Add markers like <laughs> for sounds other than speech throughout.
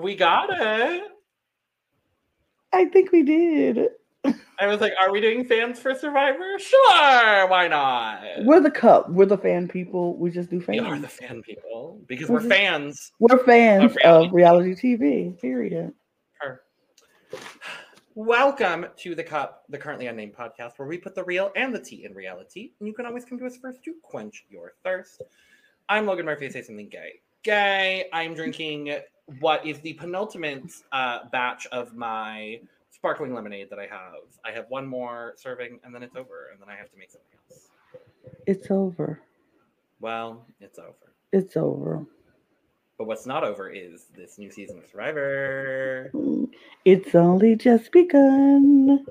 We got it. I think we did. I was like, are we doing fans for Survivor? Sure, why not? We're the cup. We're the fan people. We just do fans. We are the fan people because We're we're fans. We're fans Of reality. of reality TV. Period. Her. Welcome to the Cup, the currently unnamed podcast where we put the real and the tea in reality. And you can always come to us first to quench your thirst. I'm Logan Murphy. Say something gay. Gay. I'm drinking what is the penultimate uh, batch of my sparkling lemonade that I have. I have one more serving and then it's over, and then I have to make something else. It's over. Well, it's over. It's over. But what's not over is this new season of Survivor. It's only just begun.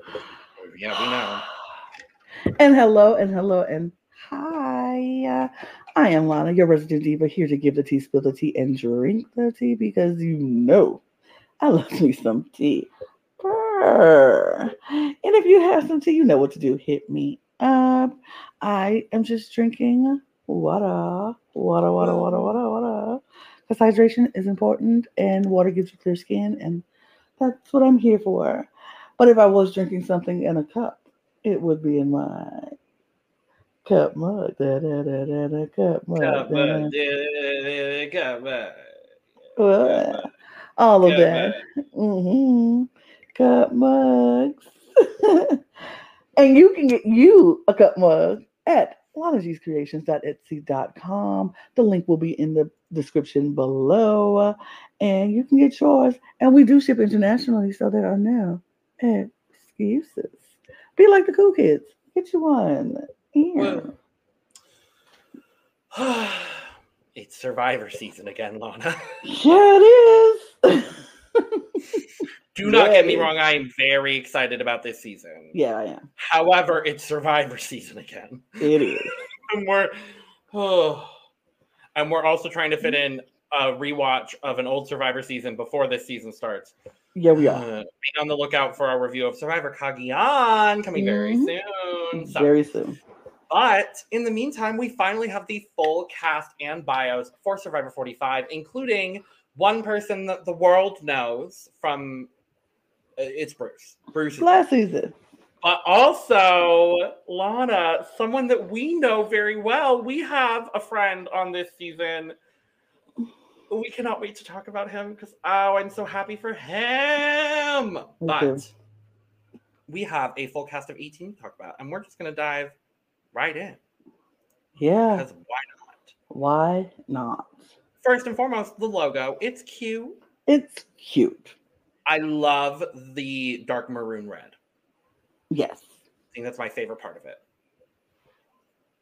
Yeah, we know. And hello, and hello, and hi. I am Lana, your resident diva, here to give the tea, spill the tea, and drink the tea because you know I love me some tea. And if you have some tea, you know what to do. Hit me up. I am just drinking water, water, water, water, water, water. Because hydration is important, and water gives you clear skin, and that's what I'm here for. But if I was drinking something in a cup, it would be in my cup mug. Da, da, da, da, da, cup mug. Cup, da, uh, da. uh, cup, uh, Uh, all of cup, that. uh, hmm Cup mugs. <laughs> and you can get you a cup mug at lanagcreations.etsy.com. The link will be in the description below. And you can get yours. And we do ship internationally, so there are no excuses. Be like the cool kids. Get you one. Yeah. Well, <sighs> it's Survivor season again, Lana. Yeah, it is. <laughs> Do not get me wrong, I am very excited about this season. yeah, I am. However, it's Survivor season again. It is. <laughs> And we're oh, and we're also trying to fit in a rewatch of an old Survivor season before this season starts. Yeah, we are. Uh, be on the lookout for our review of Survivor Cagayan coming very Mhm. soon. So- Very soon. But in the meantime, we finally have the full cast and bios for Survivor 45, including one person that the world knows from uh, it's Bruce. Bruce, is- Last season. but also Lana, someone that we know very well. We have a friend on this season. We cannot wait to talk about him because oh, I'm so happy for him. But we have a full cast of 18 to talk about, and we're just gonna dive right in Yeah. because why not? Why not? First and foremost, the logo. It's cute. It's cute. I love the dark maroon red. Yes. I think that's my favorite part of it.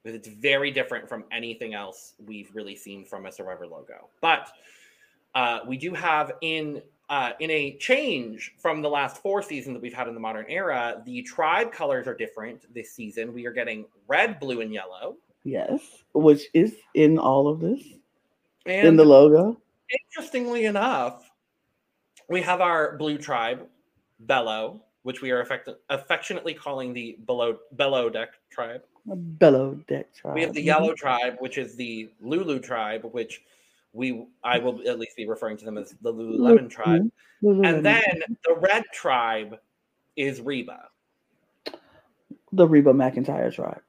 Because it's very different from anything else we've really seen from a Survivor logo. But uh, we do have in uh, in a change from the last four seasons that we've had in the modern era, the tribe colors are different this season. We are getting red, blue, and yellow. Yes. Which is in all of this. And in the logo. interestingly enough, we have our blue tribe, Belo, which we are affect- affectionately calling the Below Bellow Deck tribe. Bellow deck tribe. We have the yellow tribe, which is the Lulu tribe, which we I will at least be referring to them as the Lululemon tribe. Lululemon. And then the red tribe is Reba, the Reba McEntire tribe.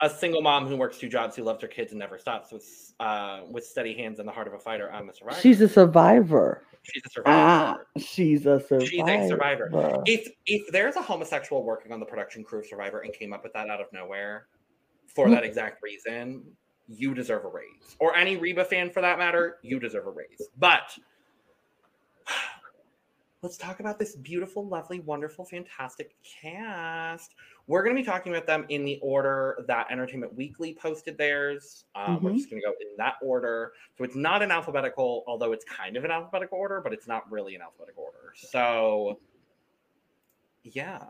a single mom who works two jobs, who loves her kids and never stops with uh, with steady hands and the heart of a fighter. I'm a survivor. She's a survivor. She's a Ah, survivor. she's a survivor. She's a survivor. If if there's a homosexual working on the production crew of Survivor and came up with that out of nowhere for Mm. that exact reason, you deserve a raise. Or any Reba fan for that matter, you deserve a raise. But <sighs> let's talk about this beautiful, lovely, wonderful, fantastic cast. We're going to be talking about them in the order that Entertainment Weekly posted theirs. Um, We're Mhm. just going to go in that order. So it's not an alphabetical, although it's kind of an alphabetical order, but it's not really an alphabetical order. So, yeah.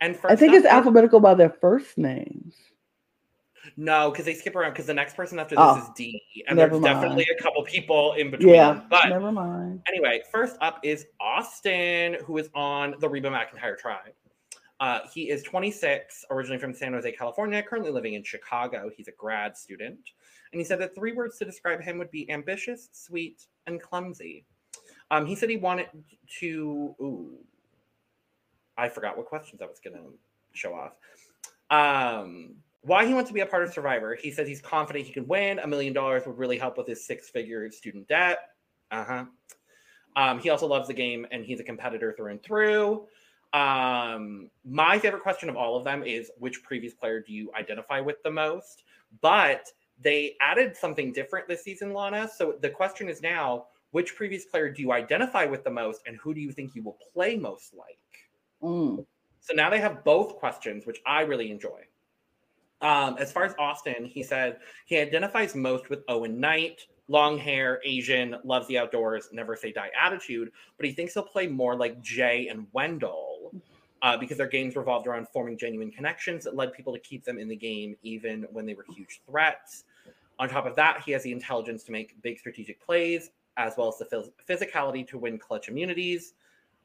And first I think up it's alphabetical by their first names. No, because they skip around. Because the next person after this Oh, is D, and there's mind. definitely a couple people in between. Yeah. But never mind. Anyway, first up is Austin, who is on the Reba McEntire tribe. Uh, he is 26, originally from San Jose, California, currently living in Chicago. He's a grad student. And he said that three words to describe him would be ambitious, sweet, and clumsy. Um, he said he wanted to. Ooh, I forgot what questions I was going to show off. Um, why he wants to be a part of Survivor. He says he's confident he can win. A million dollars would really help with his six figure student debt. Uh huh. Um, he also loves the game and he's a competitor through and through. Um, my favorite question of all of them is which previous player do you identify with the most? But they added something different this season, Lana. So the question is now which previous player do you identify with the most and who do you think you will play most like? Mm. So now they have both questions, which I really enjoy. Um, as far as Austin, he said he identifies most with Owen Knight, long hair, Asian, loves the outdoors, never say die attitude, but he thinks he'll play more like Jay and Wendell uh, because their games revolved around forming genuine connections that led people to keep them in the game even when they were huge threats. On top of that, he has the intelligence to make big strategic plays, as well as the phys- physicality to win clutch immunities.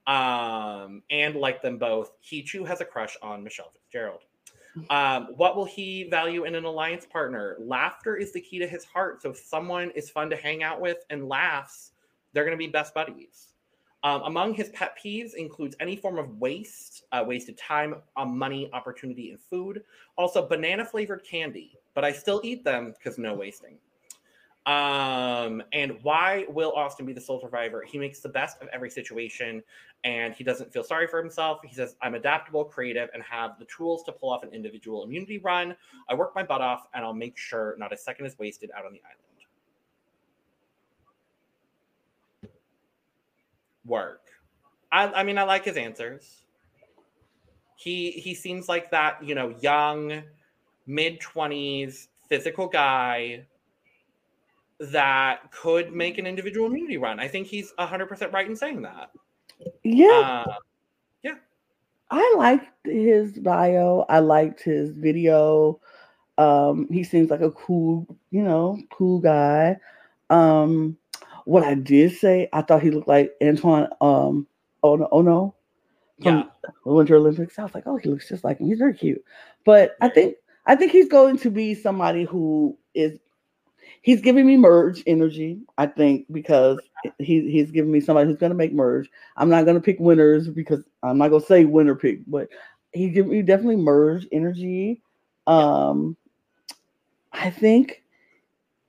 Um, and like them both, he too has a crush on Michelle Fitzgerald. Um, what will he value in an alliance partner? Laughter is the key to his heart. So if someone is fun to hang out with and laughs, they're going to be best buddies. Um, among his pet peeves includes any form of waste, uh, wasted time, uh, money, opportunity, and food. Also, banana flavored candy, but I still eat them because no wasting. Um, and why will Austin be the sole survivor? He makes the best of every situation and he doesn't feel sorry for himself. He says, I'm adaptable, creative, and have the tools to pull off an individual immunity run. I work my butt off and I'll make sure not a second is wasted out on the island. Work. I, I mean, I like his answers. He he seems like that, you know, young, mid 20s, physical guy that could make an individual immunity run. I think he's 100% right in saying that. Yeah. Uh, yeah. I liked his bio. I liked his video. Um, he seems like a cool, you know, cool guy. Um, what I did say, I thought he looked like Antoine um oh no, oh no from Yeah. the Winter Olympics. I was like, oh, he looks just like him. He's very cute. But I think I think he's going to be somebody who is he's giving me merge energy, I think, because he, he's giving me somebody who's gonna make merge. I'm not gonna pick winners because I'm not gonna say winner pick, but he give me definitely merge energy. Um I think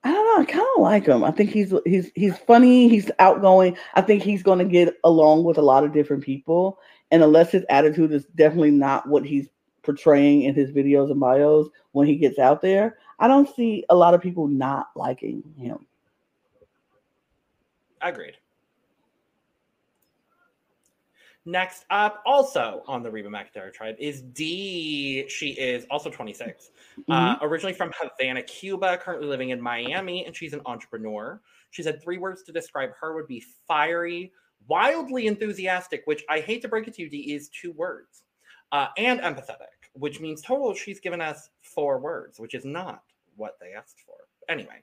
I don't know. I kind of like him. I think he's he's he's funny. He's outgoing. I think he's going to get along with a lot of different people. And unless his attitude is definitely not what he's portraying in his videos and bios when he gets out there, I don't see a lot of people not liking him. Agreed. Next up, also on the Reba McEntire tribe, is Dee. She is also 26. Uh, originally from Havana, Cuba, currently living in Miami, and she's an entrepreneur. She said three words to describe her would be fiery, wildly enthusiastic, which I hate to break it to you, Dee, is two words, uh, and empathetic, which means total she's given us four words, which is not what they asked for. Anyway,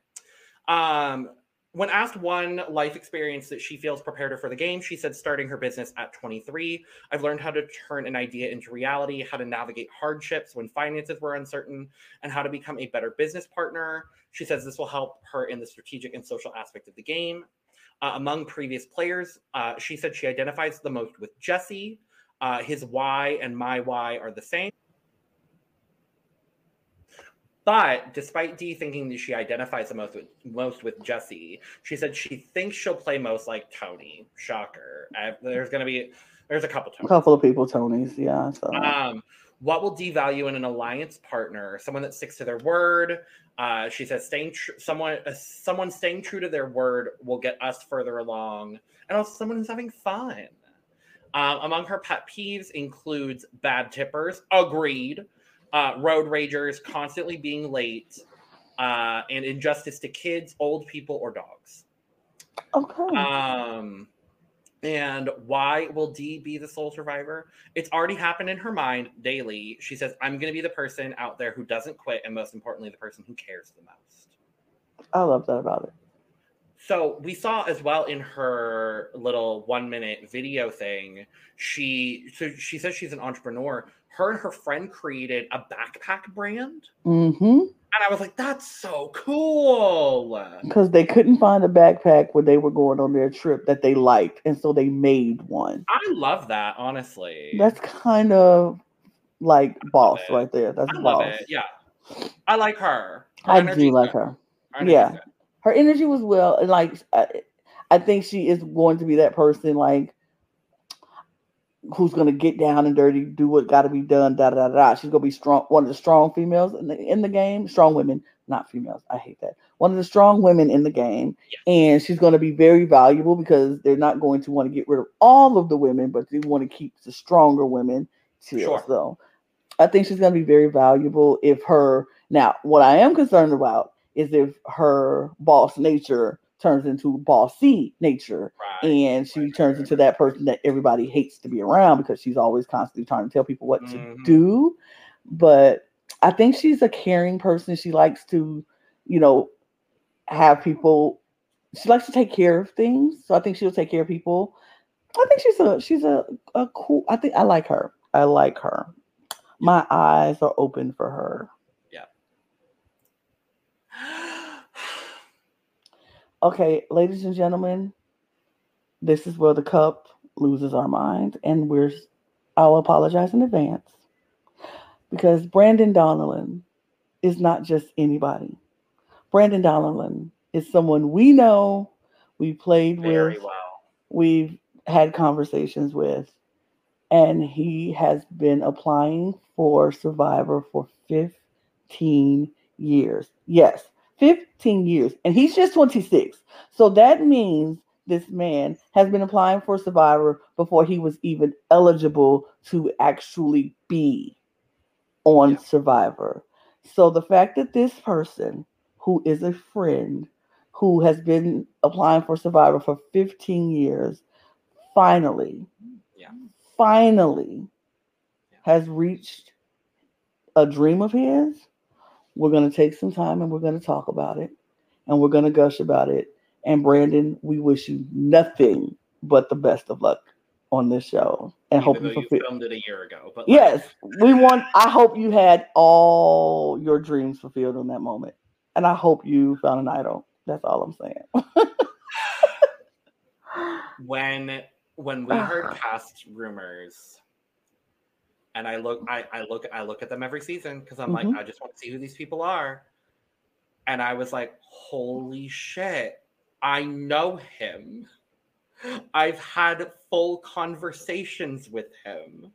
um, when asked one life experience that she feels prepared her for the game, she said starting her business at 23. I've learned how to turn an idea into reality, how to navigate hardships when finances were uncertain, and how to become a better business partner. She says this will help her in the strategic and social aspect of the game. Uh, among previous players, uh, she said she identifies the most with Jesse. Uh, his why and my why are the same. But despite Dee thinking that she identifies the most with, most with Jesse, she said she thinks she'll play most like Tony. Shocker. I, there's going to be there's a couple Tonys. A couple of people, Tony's, yeah. So Um, what will Dee value in an alliance partner? Someone that sticks to their word. Uh, she says staying tr- someone uh, someone staying true to their word will get us further along, and also someone who's having fun. Um, among her pet peeves includes bad tippers. Agreed. Uh, road ragers, constantly being late, uh, and injustice to kids, old people, or dogs. okay. Um, and why will Dee be the sole survivor? It's already happened in her mind daily. She says, I'm going to be the person out there who doesn't quit, and most importantly, the person who cares the most. I love that about it. So we saw as well in her little one minute video thing, she so she says she's an entrepreneur. Her and her friend created a backpack brand. Mm-hmm. And I was like, that's so cool. Because they couldn't find a backpack where they were going on their trip that they liked, and so they made one. I love that, honestly. That's kind of like boss it. right there. That's I love boss. it. Yeah. I like her. Her I do like her. Her Yeah. Her energy was well, and like I, I think she is going to be that person like who's going to get down and dirty, do what got to be done. Da da da. da. She's going to be strong. One of the strong females in the in the game. Strong women, not females. I hate that. One of the strong women in the game, and she's going to be very valuable because they're not going to want to get rid of all of the women, but they want to keep the stronger women too. Sure. So, I think she's going to be very valuable if her. Now, what I am concerned about is if her boss nature turns into bossy nature Right. and she right, turns right, into that person that everybody hates to be around because she's always constantly trying to tell people what to Mhm. do. But I think she's a caring person. She likes to, you know, have people. She likes to take care of things, so I think she'll take care of people. I think she's a she's a, a cool. I think I like her. I like her. My eyes are open for her. Okay, ladies and gentlemen, this is where the cup loses our mind, and we're. I'll apologize in advance because Brandon Donlon is not just anybody. Brandon Donlon is someone we know, we played Very with, well. we've had conversations with, and he has been applying for Survivor for 15 years. Yes, 15 years. And he's just 26. So that means this man has been applying for Survivor before he was even eligible to actually be on Yeah. Survivor. So the fact that this person, who is a friend, who has been applying for Survivor for 15 years, finally, Yeah. finally Yeah. has reached a dream of his. We're going to take some time and we're going to talk about it and we're going to gush about it. And Brandon, we wish you nothing but the best of luck on this show and hope Even you though you filmed it a year ago. But like, Yes, we want. I hope you had all your dreams fulfilled in that moment, and I hope you found an idol. That's all I'm saying. <laughs> when when we <sighs> heard cast rumors and i look i, I look i look at them every season because i'm Mhm. like i just want to see who these people are. And i was like holy shit. I know him. I've had full conversations with him.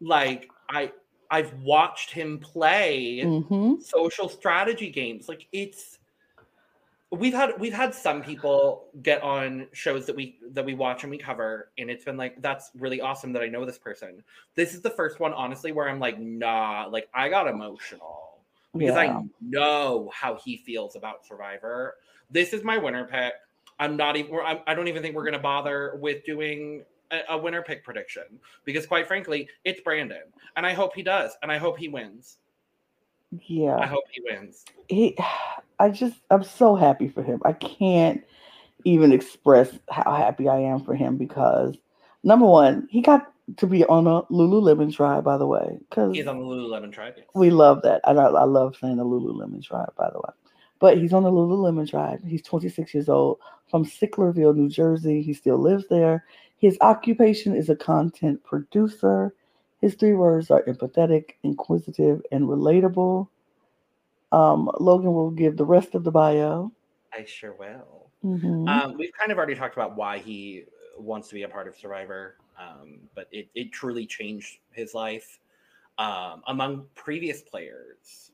Like i i've watched him play hmm social strategy games. Like it's we've had we've had some people get on shows that we that we watch and we cover and it's been like that's really awesome that i know this person. This is the first one honestly where i'm like nah like i got emotional because Yeah. i know how he feels about survivor. This is my winner pick. I'm not even I'm, i don't even think we're going to bother with doing a, a winner pick prediction because quite frankly it's brandon and i hope he does and i hope he wins. Yeah. I hope he wins. He. I just. I'm so happy for him. I can't even express how happy I am for him because number one, he got to be on a Lululemon tribe. By the way, because He's on the Lululemon tribe. yes. We love that. I, I love saying the Lululemon tribe, by the way. But he's on the Lululemon tribe. He's 26 years old from Sicklerville, New Jersey. He still lives there. His occupation is a content producer. His three words are empathetic, inquisitive, and relatable. Um, Logan will give the rest of the bio. I sure will. Mhm. Um, we've kind of already talked about why he wants to be a part of Survivor, um, but it, it truly changed his life um, among previous players.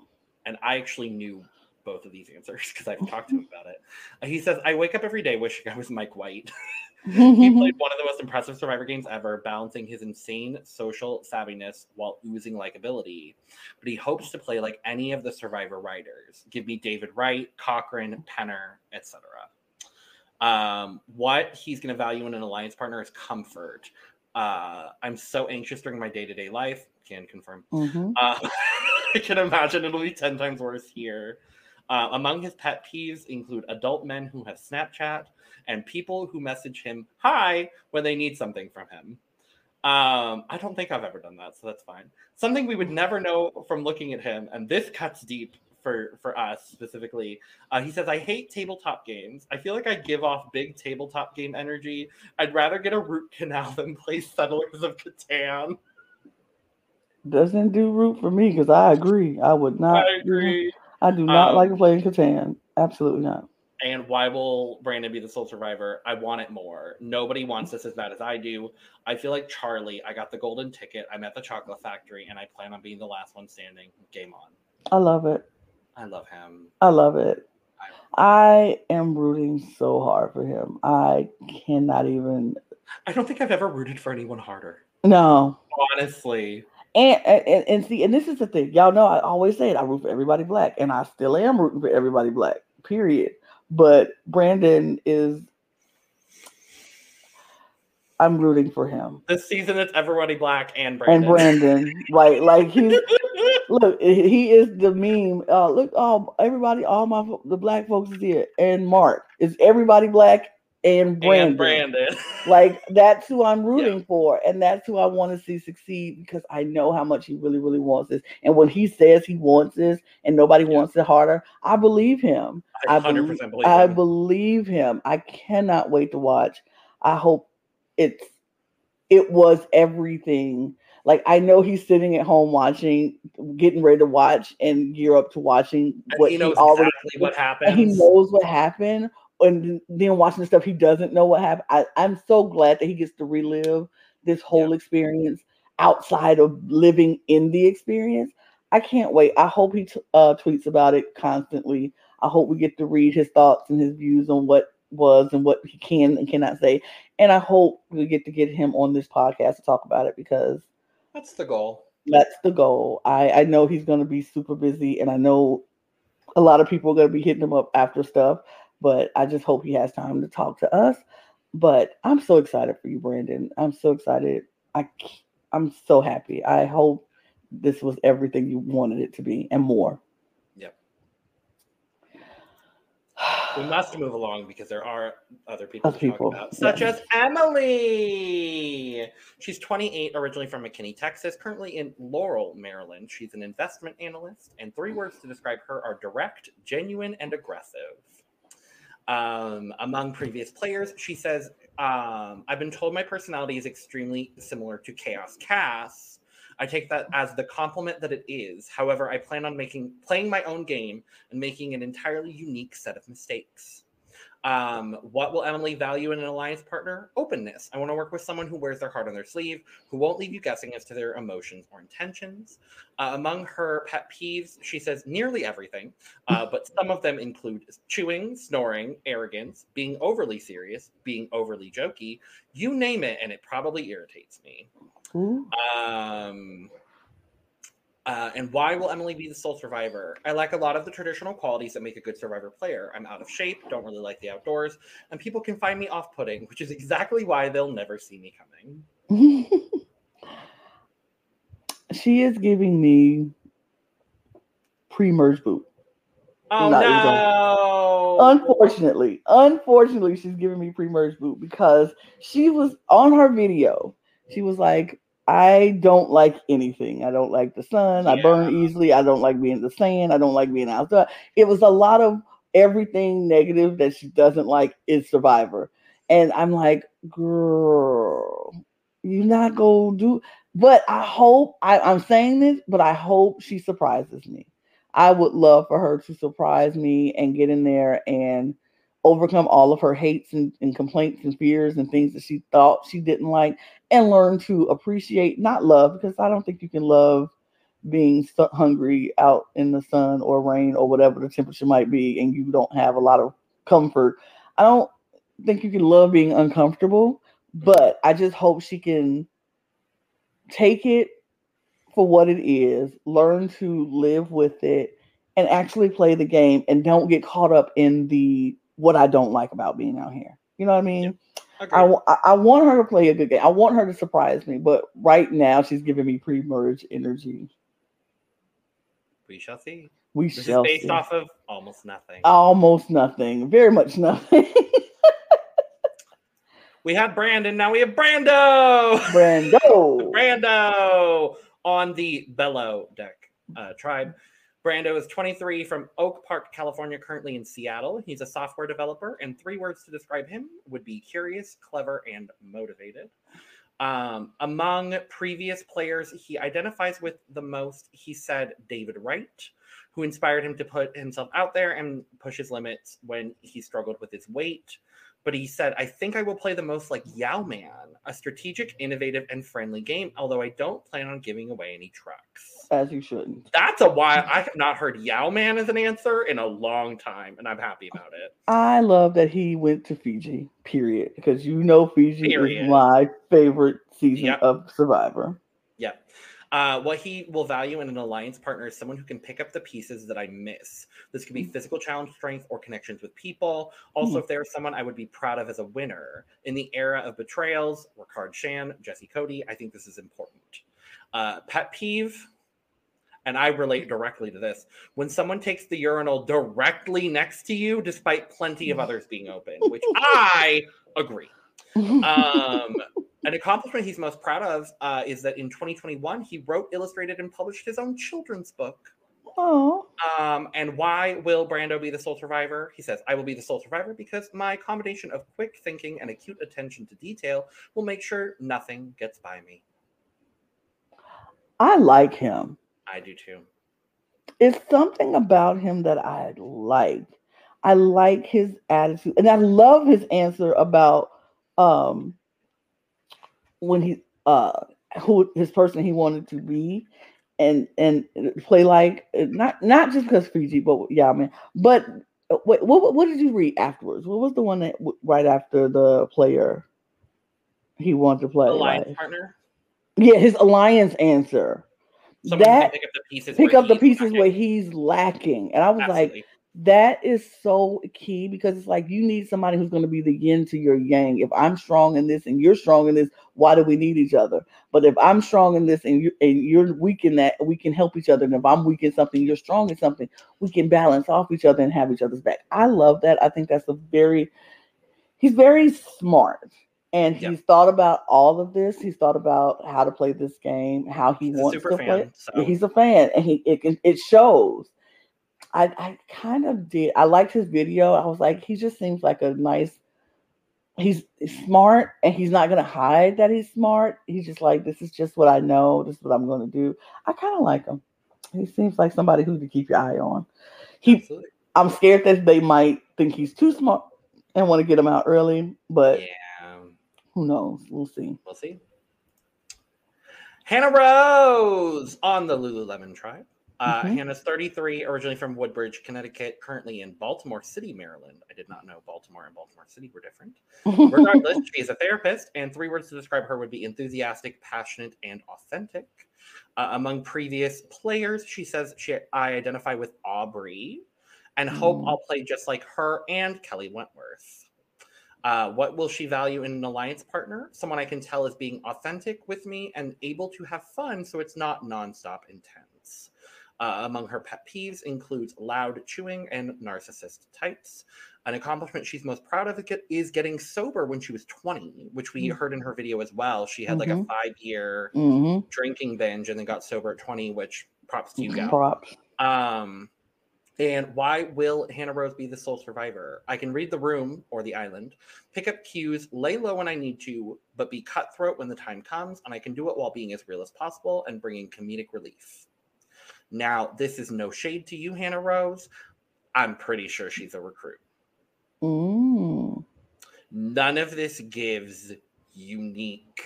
And I actually knew both of these answers <laughs> because I've talked to him about it. He says, I wake up every day wishing I was Mike White. <laughs> he <laughs> played one of the most impressive Survivor games ever, balancing his insane social savviness while oozing likability. But he hopes to play like any of the Survivor writers. Give me David Wright, Cochran, Penner, etc. Um, what he's going to value in an alliance partner is comfort. Uh, I'm so anxious during my day to day life. Can confirm. Mhm. Uh, <laughs> I can imagine it'll be 10 times worse here. Uh, among his pet peeves include adult men who have Snapchat and people who message him hi when they need something from him. Um, I don't think I've ever done that, so that's fine. Something we would never know from looking at him, and this cuts deep for for us specifically. Uh, he says, "I hate tabletop games. I feel like I give off big tabletop game energy. I'd rather get a root canal than play Settlers of Catan." Doesn't do root for me because I agree. I would not. I agree. I do not Um, like playing Catan. Absolutely not. And why will Brandon be the sole survivor? I want it more. Nobody wants this as bad as I do. I feel like Charlie. I got the golden ticket. I'm at the chocolate factory, and I plan on being the last one standing. Game on. I love it. I love him. I love it. I am rooting so hard for him. I cannot even. I don't think I've ever rooted for anyone harder. No. Honestly. And, and and see, and this is the thing, y'all know. I always say it. I root for everybody black, and I still am rooting for everybody black. Period. But Brandon is. I'm rooting for him This season it's everybody black and Brandon. and Brandon. Right? <laughs> Like he's <laughs> look, he is the meme. Uh, look, all everybody, all my the black folks is here, and Mark is everybody black and Brandon. and Brandon. <laughs> Like that's who I'm rooting for, and that's who I want to see succeed because I know how much he really, really wants this. And when he says he wants this, and nobody wants it harder, I believe him. I I 100% believe, believe I him. believe him. I cannot wait to watch. I hope it's it was everything. Like I know he's sitting at home watching, getting ready to watch, and gear up to watching what he he, knows already exactly what happened. he knows what happened. And then watching the stuff he doesn't know what happened. I, I'm so glad that he gets to relive this whole experience outside of living in the experience. I can't wait. I hope he t- uh, tweets about it constantly. I hope we get to read his thoughts and his views on what was and what he can and cannot say. And I hope we get to get him on this podcast to talk about it because That's the goal. that's the goal. I, I know he's going to be super busy, and I know a lot of people are going to be hitting him up after stuff. But I just hope he has time to talk to us. But I'm so excited for you, Brandon. I'm so excited. I I'm so happy. I hope this was everything you wanted it to be and more. Yep. We must move along because there are other people Other to people, talk about, such yeah. as Emily. She's 28, originally from McKinney, Texas, currently in Laurel, Maryland. She's an investment analyst, and three words to describe her are direct, genuine, and aggressive. Um, among previous players, she says, um, I've been told my personality is extremely similar to Chaos Kass. I take that as the compliment that it is. However, I plan on making playing my own game and making an entirely unique set of mistakes. Um, what will Emily value in an alliance partner? Openness. I want to work with someone who wears their heart on their sleeve, who won't leave you guessing as to their emotions or intentions. Uh, among her pet peeves, she says nearly everything, uh, but some of them include chewing, snoring, arrogance, being overly serious, being overly jokey. You name it, and it probably irritates me. Um, uh, and why will Emily be the sole survivor? I lack a lot of the traditional qualities that make a good survivor player. I'm out of shape, don't really like the outdoors, and people can find me off putting, which is exactly why they'll never see me coming. <laughs> she is giving me pre-merge boot. Oh Not no! Unfortunately, unfortunately, she's giving me pre-merge boot because she was on her video. She was like, I don't like anything. I don't like the sun. I burn easily. I don't like being in the sand. I don't like being outside. It was a lot of everything negative that she doesn't like is Survivor. And I'm like, girl, you're not gonna do. But I hope I, I'm saying this, but I hope she surprises me. I would love for her to surprise me and get in there and overcome all of her hates and, and complaints and fears and things that she thought she didn't like and learn to appreciate, not love, because I don't think you can love being hungry out in the sun or rain or whatever the temperature might be and you don't have a lot of comfort. I don't think you can love being uncomfortable, but I just hope she can take it for what it is, learn to live with it, and actually play the game and don't get caught up in the what I don't like about being out here. You know what I mean? I, Agreed. wa- I I want her to play a good game. I want her to surprise me, but right now she's giving me pre-merge energy. We shall see. We This shall is based see. off of almost nothing. almost nothing, very much nothing. <laughs> we had Brandon, now we have Brando. <laughs> Brando. Brando on the Bellow deck uh, tribe. Brando is 23 from Oak Park, California, currently in Seattle. He's a software developer, and three words to describe him would be curious, clever, and motivated. Um, among previous players he identifies with the most, he said David Wright, who inspired him to put himself out there and push his limits when he struggled with his weight. But he said, I think I will play the most like Yau-Man, a strategic, innovative, and friendly game, although I don't plan on giving away any trucks. As you shouldn't. That's a while. I have not heard Yau-Man as an answer in a long time, and I'm happy about it. I love that he went to Fiji, period. Because you know Fiji Period. is my favorite season Yep. of Survivor. Yep. Uh, what he will value in an alliance partner is someone who can pick up the pieces that I miss. This could be physical challenge, strength, or connections with people. Also, Hmm. if there's someone I would be proud of as a winner in the era of betrayals, Ricard Shan, Jesse Cody, I think this is important. Uh, pet peeve, and I relate directly to this when someone takes the urinal directly next to you, despite plenty of others being open, which <laughs> I agree um, <laughs> an accomplishment he's most proud of uh, is that in 2021 he wrote, illustrated, and published his own children's book. oh, Um, and why will Brando be the sole survivor? He says, "I will be the sole survivor because my combination of quick thinking and acute attention to detail will make sure nothing gets by me." I like him. I do too. It's something about him that I like. I like his attitude, and I love his answer about um when he uh who his person he wanted to be and and play like not not just because Fiji, but yeah, I man. But uh, wait, what what did you read afterwards? What was the one that right after the player he wanted to play? Alliance like- partner. yeah, his alliance answer. Someone that pick up the pieces. pick where up the he's pieces lacking. where he's lacking, and I was like, that is so key because it's like you need somebody who's going to be the yin to your yang. If I'm strong in this and you're strong in this, why do we need each other? But if I'm strong in this and you and you're weak in that, we can help each other. And if I'm weak in something, you're strong in something, we can balance off each other and have each other's back. I love that. I think that's a very he's very smart. And Yep. he's thought about all of this. He's thought about how to play this game, how he He's a wants super to fan, play. it. so- He's a fan, and he it it shows. I I kind of did. I liked his video. I was like, he just seems like a nice. He's smart, and he's not gonna hide that he's smart. He's just like, this is just what I know. This is what I'm gonna do. I kind of like him. He seems like somebody who to keep your eye on. He, Absolutely. I'm scared that they might think he's too smart and want to get him out early, but Yeah. Who knows? We'll see. We'll see. Hannah Rose on the Lululemon tribe. Uh, Mhm. Hannah's 33, originally from Woodbridge, Connecticut, currently in Baltimore City, Maryland. I did not know Baltimore and Baltimore City were different. <laughs> Regardless, she is a therapist, and three words to describe her would be enthusiastic, passionate, and authentic. Uh, among previous players, she says she I identify with Aubrey and hope Mm. I'll play just like her and Kelly Wentworth. Uh, what will she value in an alliance partner? Someone I can tell is being authentic with me and able to have fun so it's not nonstop intense. Uh, among her pet peeves includes loud chewing and narcissist types. An accomplishment she's most proud of is getting sober when she was 20, which we Mm. heard in her video as well. She had like a Mhm. five year hmm drinking binge and then got sober at 20, which props to you, gal. Props. Um, and why will Hannah Rose be the sole survivor? I can read the room or the island, pick up cues, lay low when I need to, but be cutthroat when the time comes, and I can do it while being as real as possible and bringing comedic relief. Now, this is no shade to you, Hannah Rose. I'm pretty sure she's a recruit. Mm. None of this gives unique,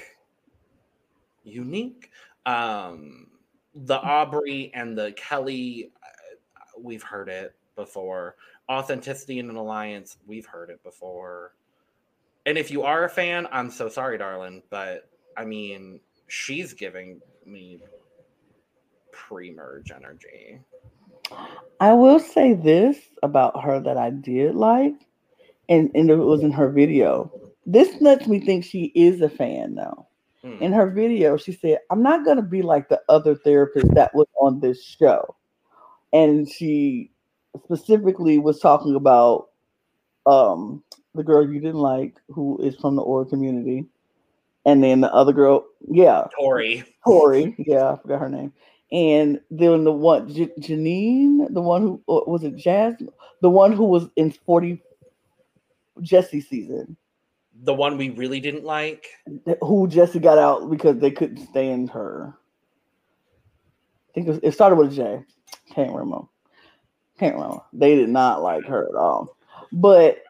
unique. Um, the Aubrey and the Kelly, we've heard it before. Authenticity in an alliance, we've heard it before. And if you are a fan, I'm so sorry, darling, but I mean, she's giving me pre-merge energy. I will say this about her that I did like, and, and it was in her video. This lets me think she is a fan though. Hmm. In her video, she said, I'm not going to be like the other therapist that was on this show. And she specifically was talking about um the girl you didn't like who is from the Aura community. And then the other girl, yeah, Tori. Tori, yeah, I forgot her name. And then the one J- Janine, the one who was it Jazz, the one who was in 40 Jesse season, The one we really didn't like. who Jesse got out because they couldn't stand her. I think it, was, it started with a J. Can't remember. Can't remember. They did not like her at all. But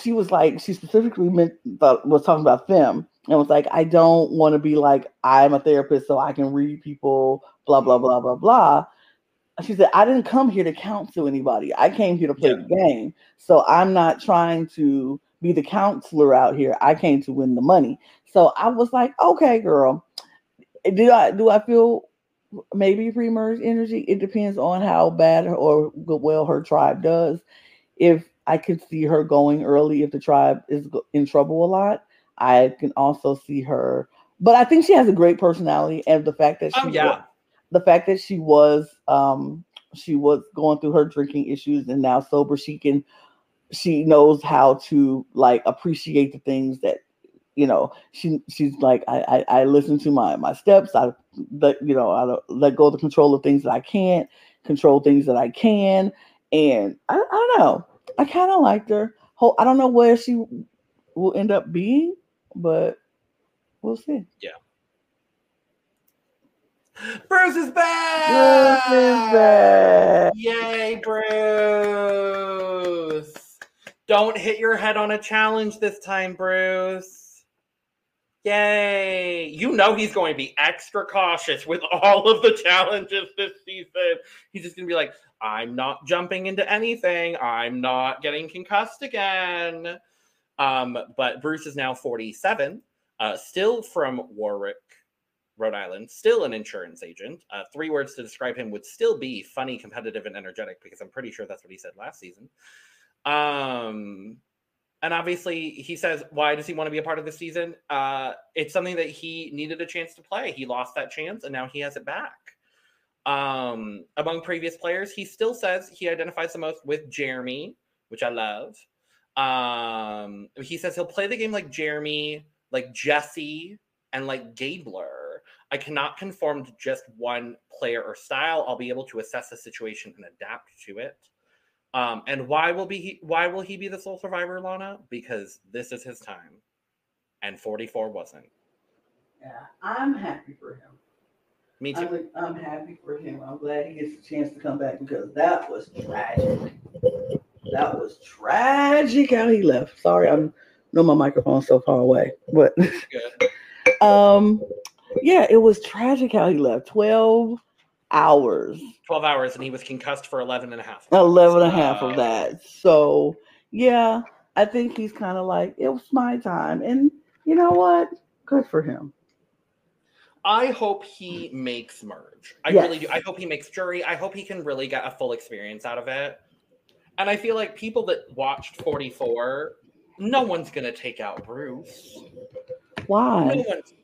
she was like, she specifically meant thought, was talking about them and was like, I don't want to be like I'm a therapist, so I can read people, blah blah blah blah blah. She said, I didn't come here to counsel anybody. I came here to play Yeah. the game. So I'm not trying to be the counselor out here. I came to win the money. So I was like, okay, girl. Do I do I feel maybe pre-merge energy? It depends on how bad or good well her tribe does. If I could see her going early, if the tribe is in trouble a lot, I can also see her. But I think she has a great personality, and the fact that she Oh yeah. the fact that she was um she was going through her drinking issues and now sober she can she knows how to like appreciate the things that you know she she's like i i, I listen to my my steps i let you know i don't let go of the control of things that i can't control things that i can and i, I don't know i kind of liked her i don't know where she will end up being but we'll see Bruce is back. Bruce is back. Yay, Bruce. Don't hit your head on a challenge this time, Bruce. Yay. You know he's going to be extra cautious with <laughs> all of the challenges this season. He's just going to be like, I'm not jumping into anything. I'm not getting concussed again. Um, but Bruce is now 47, uh, still from Warwick, Rhode Island, still an insurance agent. Uh, three words to describe him would still be funny, competitive, and energetic because I'm pretty sure that's what he said last season. Um, and obviously, he says, why does he want to be a part of this season? Uh, it's something that he needed a chance to play. He lost that chance, and now he has it back. Um, among previous players, he still says he identifies the most with Jeremy, which I love. Um, he says he'll play the game like Jeremy, like Jesse, and like Gabler. I cannot conform to just one player or style. I'll be able to assess the situation and adapt to it. Um, and why will be why will he be the sole survivor, Lana? Because this is his time, and 44 wasn't. yeah i'm happy for him Me too. I'm, I'm happy for him. I'm glad he gets a chance to come back because that was tragic. That was tragic how he left. Sorry, I'm know my microphone's so far away, but <laughs> um, yeah, it was tragic how he left. Twelve hours, 12 hours, and he was concussed for 11 and a half. 11 and a half So- of that. So yeah, I think he's kind of like it was my time, and you know what? Good for him. I hope he makes merge. I Yes. really do. I hope he makes jury. I hope he can really get a full experience out of it. And I feel like people that watched 44, no one's gonna take out Bruce. No Why? one's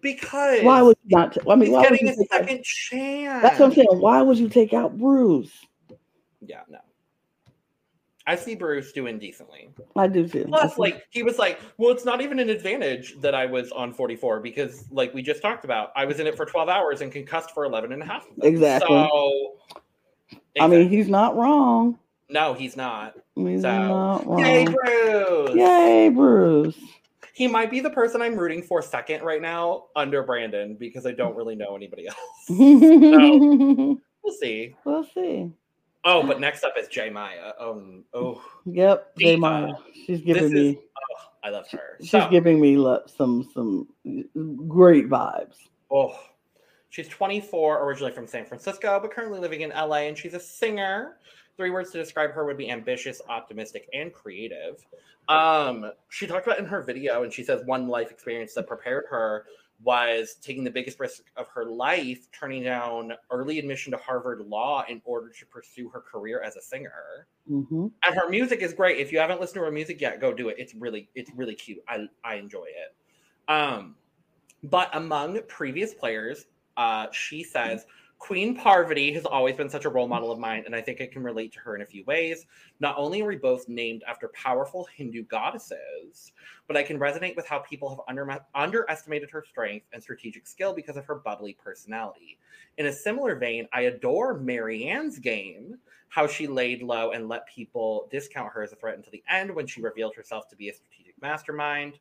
because Why would you not? T- I mean, he's why would you a take out- second chance. That's what I'm saying. Why would you take out Bruce? Yeah, no. I see Bruce doing decently. I do too. I Plus, like he was like, well, it's not even an advantage that I was on 44 because, like we just talked about, I was in it for 12 hours and concussed for 11 and a half. of them. Exactly. So, I mean, he's not wrong. no, he's not. He's So, not wrong. Yay, Bruce! Yay, Bruce. He might be the person I'm rooting for second right now under Brandon because I don't really know anybody else. <laughs> <laughs> we'll see. We'll see. Oh, but next up is Jay Maya. Um, oh, Yep, J Diva. Maya. She's this giving is. me. Oh, I love her. She's So, giving me some some great vibes. Oh, she's 24, originally from San Francisco, but currently living in LA, and she's a singer. Three words to describe her would be ambitious, optimistic, and creative. Um, she talked about in her video, and she says one life experience that prepared her was taking the biggest risk of her life, turning down early admission to Harvard Law in order to pursue her career as a singer. hmm And her music is great. If you haven't listened to her music yet, go do it. It's really, it's really cute. I I enjoy it. Um, but among previous players, uh, she says Queen Parvati has always been such a role model of mine, and I think I can relate to her in a few ways. Not only are we both named after powerful Hindu goddesses, but I can resonate with how people have under- underestimated her strength and strategic skill because of her bubbly personality. In a similar vein, I adore Maryanne's game, how she laid low and let people discount her as a threat until the end when she revealed herself to be a strategic mastermind.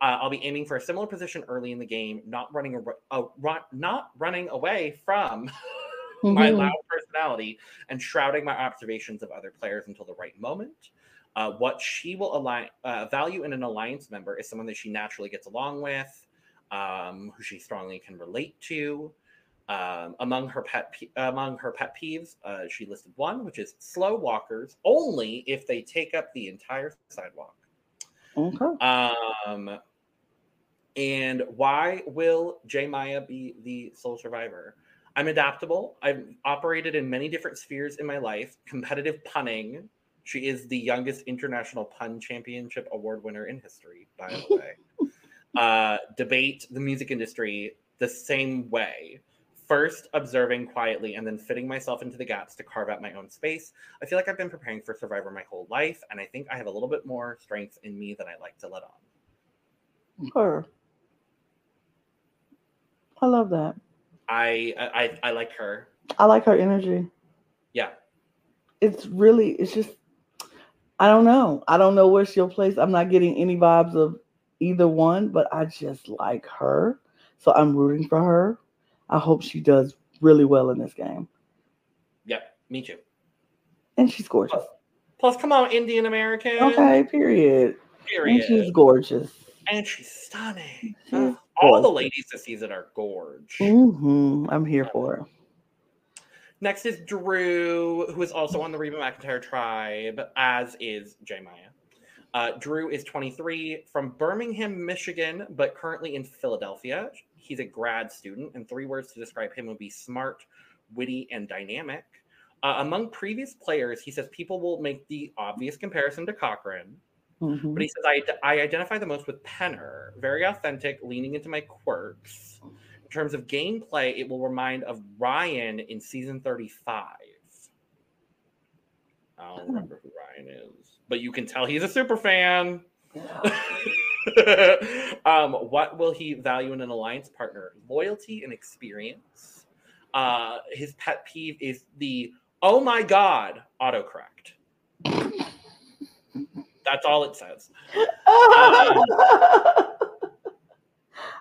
Uh, I'll be aiming for a similar position early in the game, not running a, run, not running away from <laughs> mm-hmm. my loud personality and shrouding my observations of other players until the right moment. Uh, what she will align uh, value in an alliance member is someone that she naturally gets along with, um, who she strongly can relate to. Um, among her pet among her pet peeves, uh, she listed one, which is slow walkers only if they take up the entire sidewalk. Okay. Um, and why will J Maya be the sole survivor? I'm adaptable. I've operated in many different spheres in my life. Competitive punning. She is the youngest international pun championship award winner in history, by the <laughs> way. uh, debate the music industry the same way first observing quietly and then fitting myself into the gaps to carve out my own space. I feel like I've been preparing for Survivor my whole life, and I think I have a little bit more strength in me than I like to let on. Her. I love that. I I I like her. I like her energy. Yeah. It's really it's just I don't know. I don't know where she'll place. I'm not getting any vibes of either one, but I just like her. So I'm rooting for her. I hope she does really well in this game. Yep, me too. And she's gorgeous. Plus, plus come on, Indian American. Okay, period. Period. And she's gorgeous. And she's stunning. She's all the ladies this season are gorge. Mm-hmm. I'm here for it. Next is Drew, who is also on the Reba McEntire tribe, as is J Maya. Uh, Drew is 23 from Birmingham, Michigan, but currently in Philadelphia. He's a grad student, and three words to describe him would be smart, witty, and dynamic. Uh, among previous players, he says people will make the obvious comparison to Cochran, mm-hmm. but he says I, I identify the most with Penner, very authentic, leaning into my quirks. In terms of gameplay, it will remind of Ryan in season 35. I don't remember who Ryan is but you can tell he's a super fan. <laughs> um, what will he value in an alliance partner? Loyalty and experience. Uh, his pet peeve is the oh my god autocorrect. That's all it says. <laughs>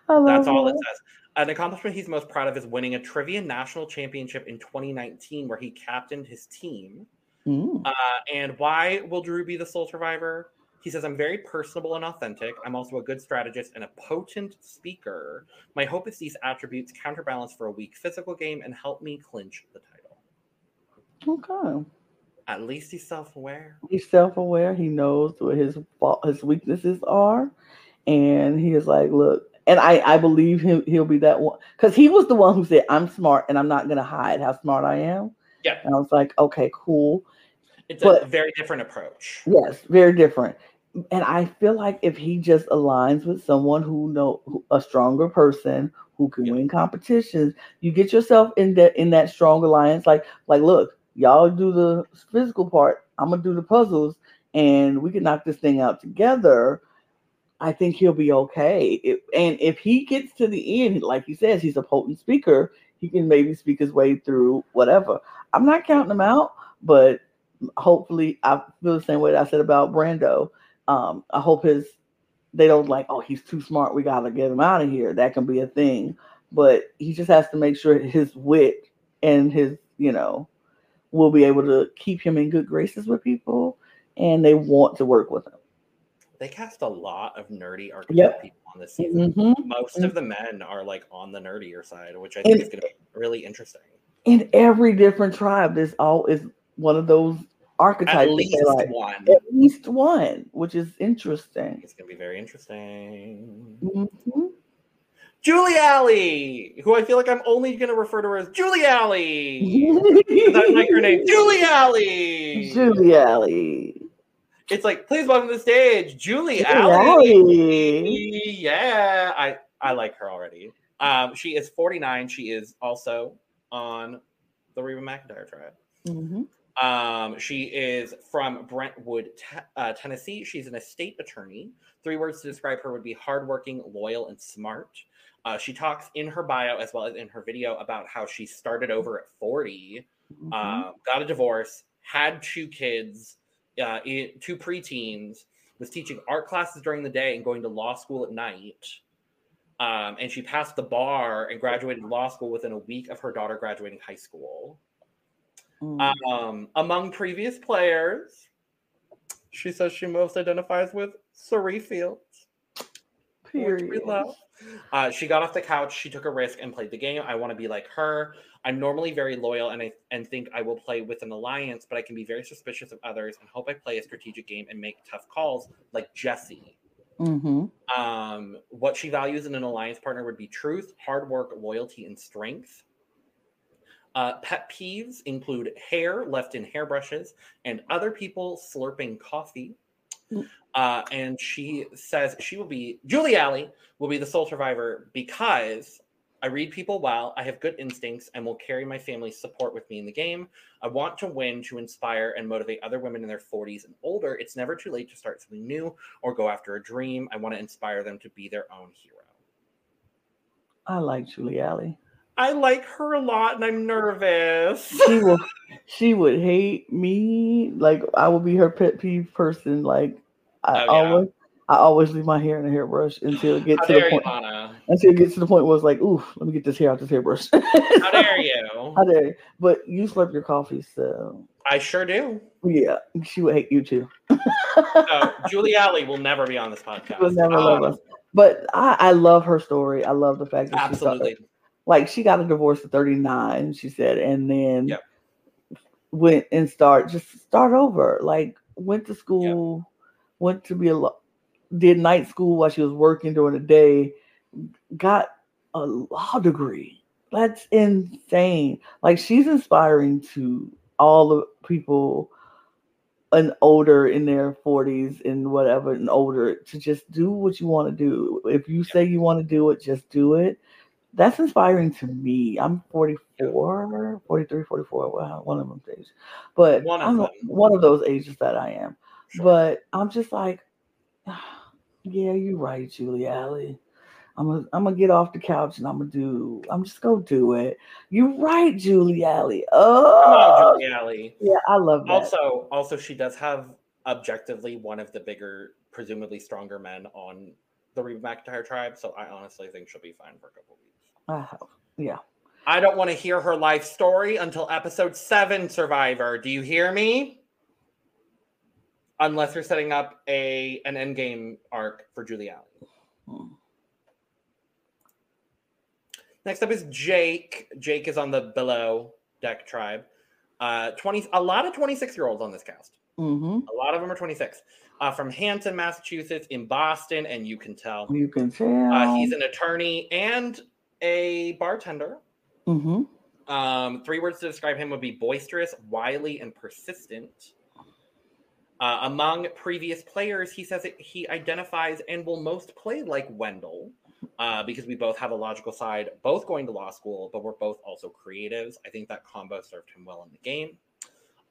Um, that's all it says. An accomplishment he's most proud of is winning a trivia national championship in 2019, where he captained his team. Mm. Uh, and why will Drew be the sole survivor? He says, I'm very personable and authentic. I'm also a good strategist and a potent speaker. My hope is these attributes counterbalance for a weak physical game and help me clinch the title. Okay. At least he's self aware. He's self aware. He knows what his his weaknesses are. And he is like, look, and I, I believe him he'll be that one because he was the one who said, I'm smart and I'm not gonna hide how smart I am. Yeah. And I was like, okay, cool. It's but, a very different approach. Yes, very different. And I feel like if he just aligns with someone who know a stronger person who can yep. win competitions, you get yourself in that in that strong alliance. Like, like, look, y'all do the physical part. I'm gonna do the puzzles, and we can knock this thing out together. I think he'll be okay. It, and if he gets to the end, like he says, he's a potent speaker. He can maybe speak his way through whatever. I'm not counting him out, but hopefully I feel the same way that I said about Brando. Um, I hope his they don't like, oh, he's too smart. We gotta get him out of here. That can be a thing, but he just has to make sure his wit and his, you know, will be able to keep him in good graces with people, and they want to work with him. They cast a lot of nerdy archetype yep. people on this season. Mm-hmm. Most mm-hmm. of the men are like on the nerdier side, which I think and, is going to be really interesting. In every different tribe, there's all is one of those archetypes. At least like. one. At least one, which is interesting. It's going to be very interesting. Mm-hmm. Julie Alley, who I feel like I'm only going to refer to her as Julie Alley. That's like her name, <laughs> Julie Alley. Julie Alley. It's like, please welcome to the stage, Julie, Julie Alley. Yeah, I I like her already. Um, she is 49. She is also on the Reba McEntire tribe. hmm Um, she is from Brentwood, te- uh, Tennessee. She's an estate attorney. Three words to describe her would be hardworking, loyal, and smart. Uh, she talks in her bio as well as in her video about how she started over at 40, Mm-hmm. uh, got a divorce, had two kids, uh, i- two preteens, was teaching art classes during the day and going to law school at night. Um, and she passed the bar and graduated law school within a week of her daughter graduating high school. Mhm. Um, among previous players, she says she most identifies with Cirie Fields, which we love. Uh, she got off the couch, she took a risk and played the game. I want to be like her. I'm normally very loyal and I and think I will play with an alliance, but I can be very suspicious of others and hope I play a strategic game and make tough calls like Jesse. Mhm. Um, what she values in an alliance partner would be truth, hard work, loyalty, and strength. Uh, pet peeves include hair left in hairbrushes and other people slurping coffee. Mm. Uh, and she says she will be, Julie Alley will be the sole survivor because I read people well, I have good instincts, and will carry my family's support with me in the game. I want to win to inspire and motivate other women in their 40s and older. It's never too late to start something new or go after a dream. I want to inspire them to be their own hero. I like Julie Alley. I like her a lot and I'm nervous. She will. she would hate me. Like I would be her pet peeve person. Like I Oh, yeah. always, I always leave my hair in a hairbrush until it gets How to the dare you, point. Lana? Until it gets to the point where it's like, ooh, let me get this hair out of this hairbrush. <laughs> How dare you? How dare you? But you slurp your coffee, so I sure do. yeah, she would hate you too. So, Julie Alley will never be on this podcast. She would never love Um, us. But I, I love her story. I love the fact that she started, Absolutely. Like she got a divorce at 39, she said, and then Yep. went and start just start over. Like went to school, went to be a did night school while she was working during the day, got a law degree. That's insane. Like she's inspiring to all the people and older in their 40s and whatever and older to just do what you want to do. If you say you want to do it, just do it. That's inspiring to me. I'm 44, 43, 44, well, one of them age. But One of I'm them. one of those ages that I am. Sure. But I'm just like, <sighs> yeah, you're right, Julie Alley. I'm gonna I'm gonna get off the couch and I'm gonna do. I'm just gonna do it. You're right, Julie Alley. Come Oh, on, Julie Alley. yeah, I love that. Also, also, she does have objectively one of the bigger, presumably stronger men on the Reba McEntire tribe. So I honestly think she'll be fine for a couple weeks. I. Yeah. I don't want to hear her life story until episode seven, Survivor. Do you hear me? Unless you're setting up a an endgame arc for Julie. Hmm. Next up is Jake. Jake is on the below deck tribe. Uh, 20 a lot of 26 year olds on this cast. Mm-hmm. A lot of them are 26. Uh, from Hampton, Massachusetts, in Boston, and you can tell. You can tell. Uh, he's an attorney and a bartender. mm-hmm. Um, three words to describe him would be boisterous, wily, and persistent. Uh, among previous players, he says he identifies and will most play like Wendell uh, because we both have a logical side, both going to law school, but we're both also creatives. I think that combo served him well in the game.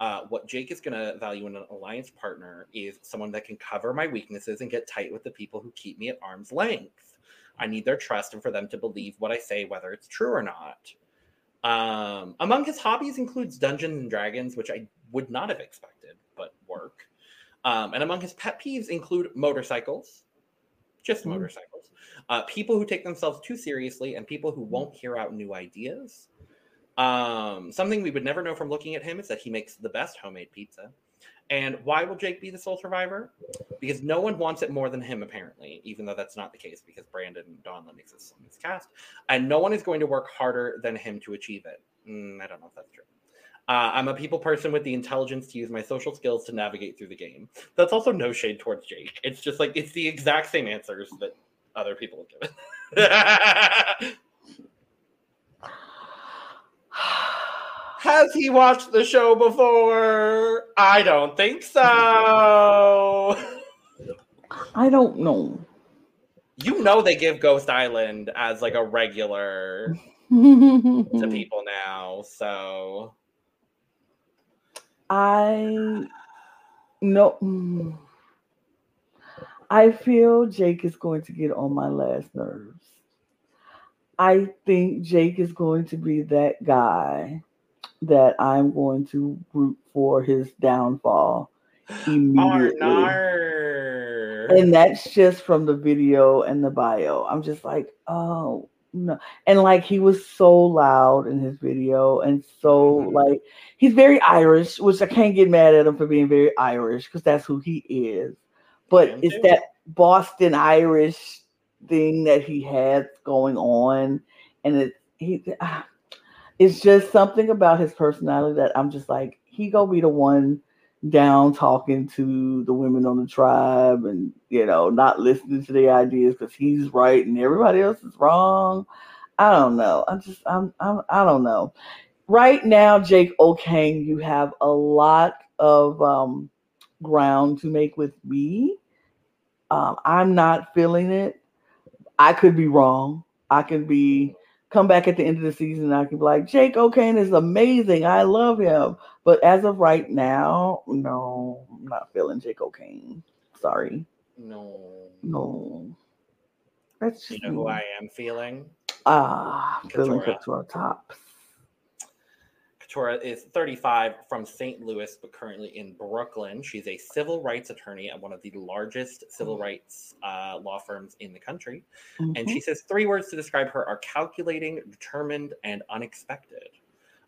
Uh, what Jake is going to value in an alliance partner is someone that can cover my weaknesses and get tight with the people who keep me at arm's length. I need their trust and for them to believe what I say, whether it's true or not. Um, among his hobbies includes Dungeons and Dragons, which I would not have expected, but work. Um, and among his pet peeves include motorcycles, just Mm. motorcycles, uh, people who take themselves too seriously, and people who won't hear out new ideas. Um, something we would never know from looking at him is that he makes the best homemade pizza. And why will Jake be the sole survivor? Because no one wants it more than him, apparently, even though that's not the case because Brandon and Donlon exists on this cast. And no one is going to work harder than him to achieve it. Mm, I don't know if that's true. Uh, I'm a people person with the intelligence to use my social skills to navigate through the game. That's also no shade towards Jake. It's just like it's the exact same answers that other people have given. <laughs> Has he watched the show before? I don't think so. I don't know. You know they give Ghost Island as like a regular. <laughs> to people now. So I no. Mm. I feel Jake is going to get on my last nerves. I think Jake is going to be that guy that I'm going to root for his downfall immediately. Arnar. And that's just from the video and the bio. I'm just like, oh no. And like he was so loud in his video and so Mhm. like he's very Irish, which I can't get mad at him for being very Irish because that's who he is. But it's too. that Boston Irish thing that he had going on, and it he ah, it's just something about his personality that I'm just like he gonna be the one down talking to the women on the tribe and you know not listening to the ideas because he's right and everybody else is wrong. I don't know. I'm just I'm I'm I don't know. Right now, Jake O'Kane, you have a lot of um ground to make with me. Um, I'm not feeling it. I could be wrong. I could be come back at the end of the season. And I could be like, Jake O'Kane is amazing. I love him. But as of right now, no, I'm not feeling Jake O'Kane. Sorry. no. No. That's You know who. I am feeling? Ah, I'm feeling. Katurah Topps. Katurah is 35 from St. Louis, but currently in Brooklyn. She's a civil rights attorney at one of the largest civil rights uh, law firms in the country. And Mhm. she says three words to describe her are calculating, determined, and unexpected.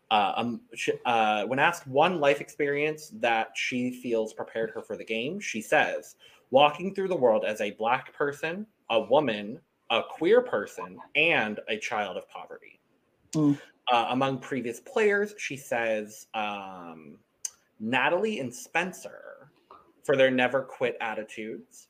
Uh, um, she, uh, when asked one life experience that she feels prepared her for the game, she says, walking through the world as a black person, a woman, a queer person, and a child of poverty. Mm. Uh, among previous players, she says um, Natalie and Spencer for their never quit attitudes.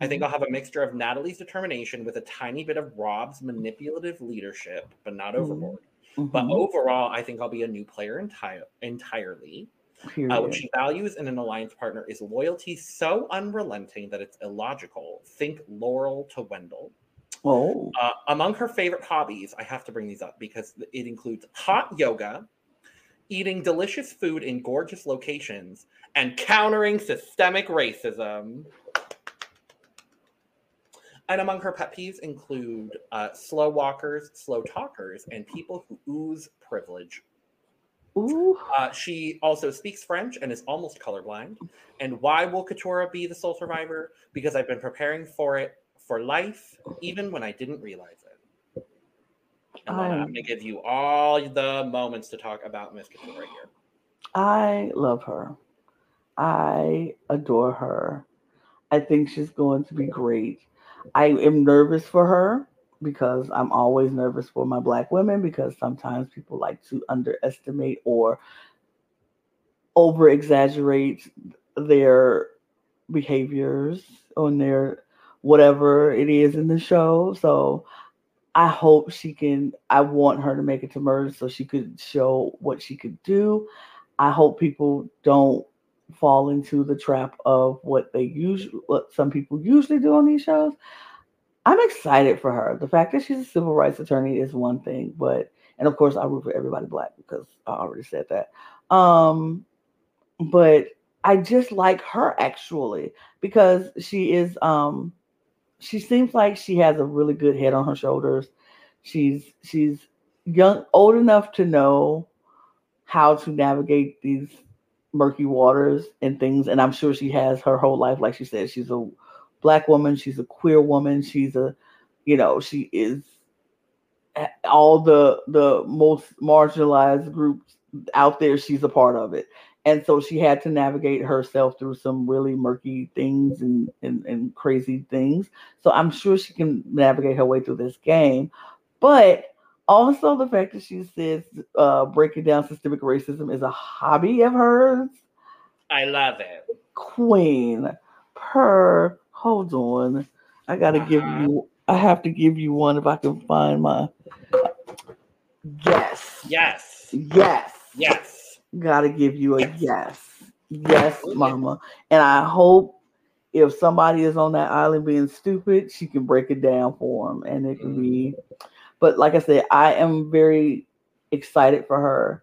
I think Mhm. I'll have a mixture of Natalie's determination with a tiny bit of Rob's manipulative leadership, but not Mhm. overboard. But Mhm. overall, I think I'll be a new player enti- entirely. Uh, what she values in an alliance partner is loyalty so unrelenting that it's illogical. Think Laurel to Wendell. Oh. Uh, among her favorite hobbies, I have to bring these up because it includes hot yoga, eating delicious food in gorgeous locations, and countering systemic racism. And among her pet peeves include uh, slow walkers, slow talkers, and people who ooze privilege. Ooh. Uh, she also speaks French and is almost colorblind. And why will Katurah be the sole survivor? Because I've been preparing for it for life, even when I didn't realize it. And Lana, I'm going to um, give you all the moments to talk about Miss Katurah here. I love her. I adore her. I think she's going to be great. I am nervous for her because I'm always nervous for my black women because sometimes people like to underestimate or over exaggerate their behaviors on their whatever it is in the show. So I hope she can I want her to make it to merge so she could show what she could do. I hope people don't fall into the trap of what they usually what some people usually do on these shows. I'm excited for her. The fact that she's a civil rights attorney is one thing, but and of course I root for everybody black because I already said that. Um but I just like her actually because she is um she seems like she has a really good head on her shoulders. She's she's young old enough to know how to navigate these murky waters and things and i'm sure she has her whole life like she said she's a black woman she's a queer woman she's a you know she is all the the most marginalized groups out there she's a part of it and so she had to navigate herself through some really murky things and, and and crazy things so i'm sure she can navigate her way through this game but also the fact that she says uh, breaking down systemic racism is a hobby of hers I love it. queen per hold on i gotta give Uh-huh. you i have to give you one if i can find my yes Yes. yes Yes. Gotta give you a Yes. yes yes mama and i hope if somebody is on that island being stupid she can break it down for them and it can be mm-hmm. But like I said, I am very excited for her.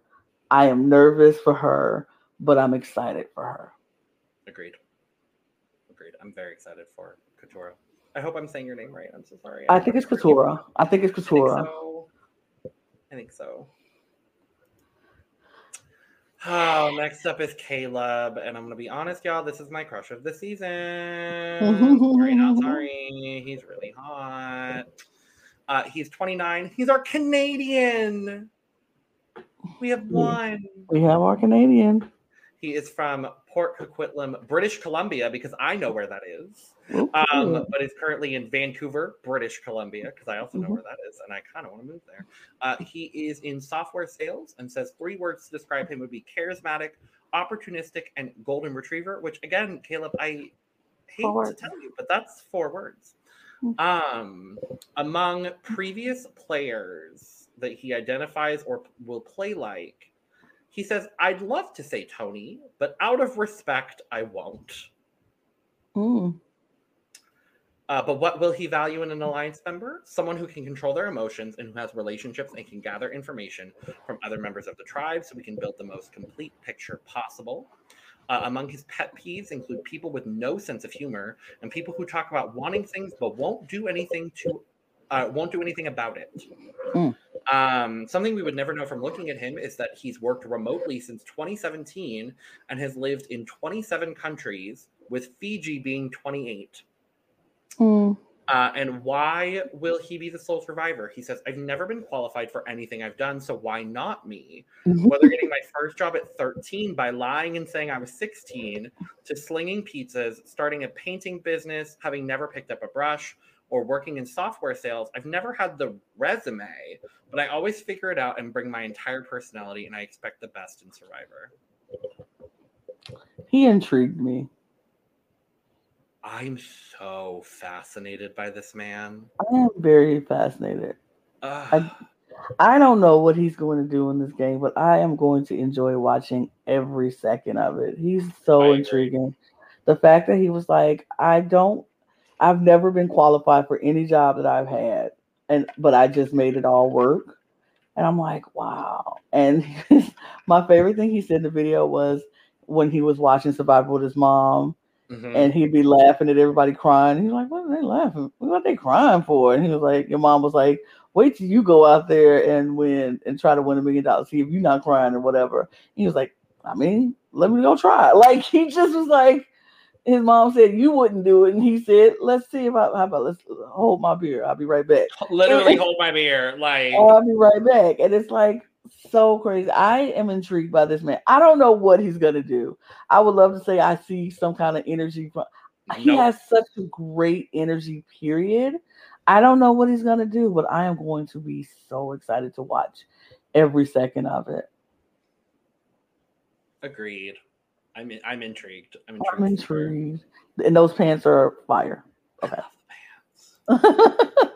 I am nervous for her, but I'm excited for her. Agreed. Agreed. I'm very excited for Katurah. I hope I'm saying your name right. I'm so sorry. I think it's Katurah. I think it's I think so. I think so. Oh, next up is Caleb, and I'm gonna be honest, y'all. This is my crush of the season. sorry, not <laughs> sorry. He's really hot. Uh, he's 29. He's our Canadian. We have one. We have our Canadian. He is from Port Coquitlam, British Columbia, because I know where that is. Whoop, Um, but is currently in Vancouver, British Columbia, because I also know Mhm. where that is, and I kind of want to move there. Uh, he is in software sales and says three words to describe him would be charismatic, opportunistic, and golden retriever. Which again, Caleb, I hate Four to tell you, but that's four words. Mm. Um, among previous players that he identifies or will play like, he says, "I'd love to say Tony, but out of respect, I won't." Mm. Uh, but what will he value in an alliance member? Someone who can control their emotions and who has relationships and can gather information from other members of the tribe so we can build the most complete picture possible. Uh, among his pet peeves include people with no sense of humor and people who talk about wanting things but won't do anything to uh, won't do anything about it. Mm. Um, something we would never know from looking at him is that he's worked remotely since 2017 and has lived in 27 countries, with Fiji being 28. Mm. Uh, and why will he be the sole survivor? He says, I've never been qualified for anything I've done, so why not me? Whether getting my first job at 13 by lying and saying I was 16, to slinging pizzas, starting a painting business, having never picked up a brush, or working in software sales, I've never had the resume, but I always figure it out and bring my entire personality, and I expect the best in Survivor. He intrigued me. I'm so fascinated by this man. I am very fascinated. Ugh. I don't know what he's going to do in this game, but I am going to enjoy watching every second of it. He's so intriguing. The fact that he was like, I don't, I've never been qualified for any job that I've had, and but I just made it all work. And I'm like, wow. And <laughs> my favorite thing he said in the video was when he was watching Survivor with his mom, Mhm. and he'd be laughing at everybody crying. He's like, "What are they laughing? What are they crying for?" And he was like, "Your mom was like, wait till you go out there and win and try to win a million dollars. See if you're not crying or whatever." He was like, "I mean, let me go try." <laughs> Like he just was like, his mom said you wouldn't do it, and he said, "Let's see about how about let's hold my beer. I'll be right back." Literally <laughs> hold my beer. Like, I'll be right back. And it's like so crazy. I am intrigued by this man. I don't know what he's gonna do. I would love to say I see some kind of energy from he has such a great energy, period. I don't know what he's gonna do, but I am going to be so excited to watch every second of it. Agreed. I'm in, I'm intrigued. I'm intrigued. I'm intrigued. And those pants are fire. I Okay. love the pants. <laughs>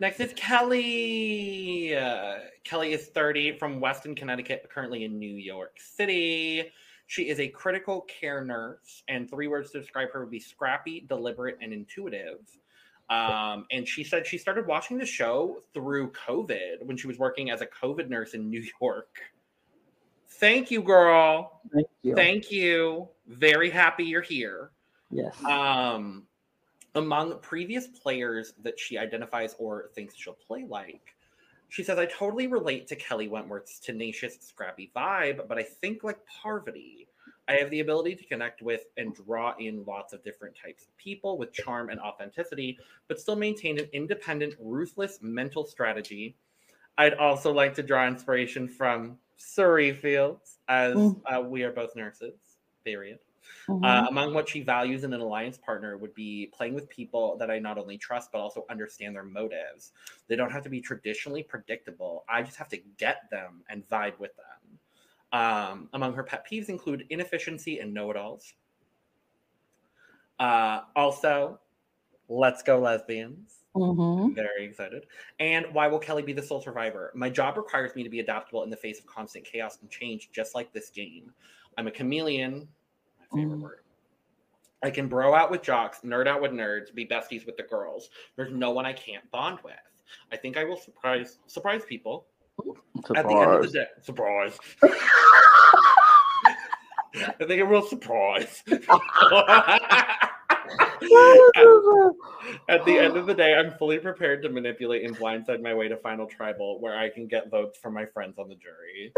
Next is Kelly. Uh, Kelly is 30 from Weston, Connecticut, currently in New York City. She is a critical care nurse, and three words to describe her would be scrappy, deliberate, and intuitive. Um, and she said she started watching the show through COVID when she was working as a COVID nurse in New York. Thank you, girl. Thank you. Thank you. Very happy you're here. yes. Um, among previous players that she identifies or thinks she'll play like, she says, I totally relate to Kelly Wentworth's tenacious, scrappy vibe, but I think like Parvati. I have the ability to connect with and draw in lots of different types of people with charm and authenticity, but still maintain an independent, ruthless mental strategy. I'd also like to draw inspiration from Cirie Fields, as Mm. uh, we are both nurses, period. Mhm. Uh, among what she values in an alliance partner would be playing with people that I not only trust but also understand their motives. They don't have to be traditionally predictable. I just have to get them and vibe with them. Um, among her pet peeves include inefficiency and know-it-alls. Uh, also, let's go lesbians. Mhm. Very excited. And why will Kelly be the sole survivor? My job requires me to be adaptable in the face of constant chaos and change, just like this game. I'm a chameleon, favorite Mm. word. I can bro out with jocks, nerd out with nerds, be besties with the girls. There's no one I can't bond with. I think I will surprise surprise people at the end of the day. Surprise. <laughs> I think it will surprise. <laughs> At the end of the day, I'm fully prepared to manipulate and blindside my way to final tribal where I can get votes from my friends on the jury.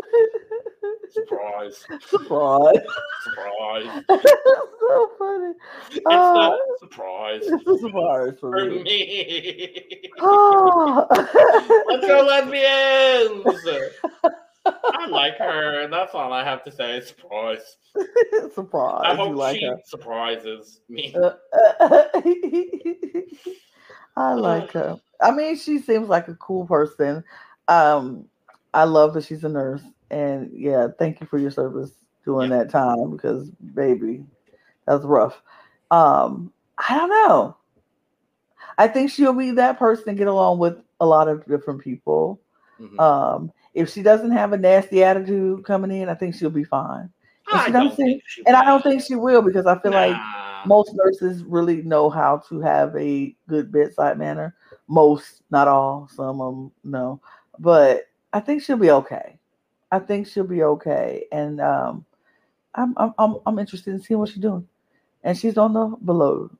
Surprise. Surprise. Surprise. <laughs> so funny. It's Uh, not a surprise it's a surprise for for me. me. Oh. Let's go, lesbians! <laughs> I like her, and that's all I have to say. Surprise. <laughs> surprise. I you hope like she her. surprises me. Uh, <laughs> I like her. I mean, she seems like a cool person. Um, I love that she's a nurse, and yeah, thank you for your service during that time because, baby, that's rough. Um, I don't know. I think she'll be that person to get along with a lot of different people. Mhm. Um, if she doesn't have a nasty attitude coming in, I think she'll be fine. and I don't think she And I will. don't think she will because I feel like most nurses really know how to have a good bedside manner. Most, not all, some of them no, but I think she'll be okay. I think she'll be okay, and um, I'm I'm I'm, I'm interested in seeing what she's doing. And she's on the below,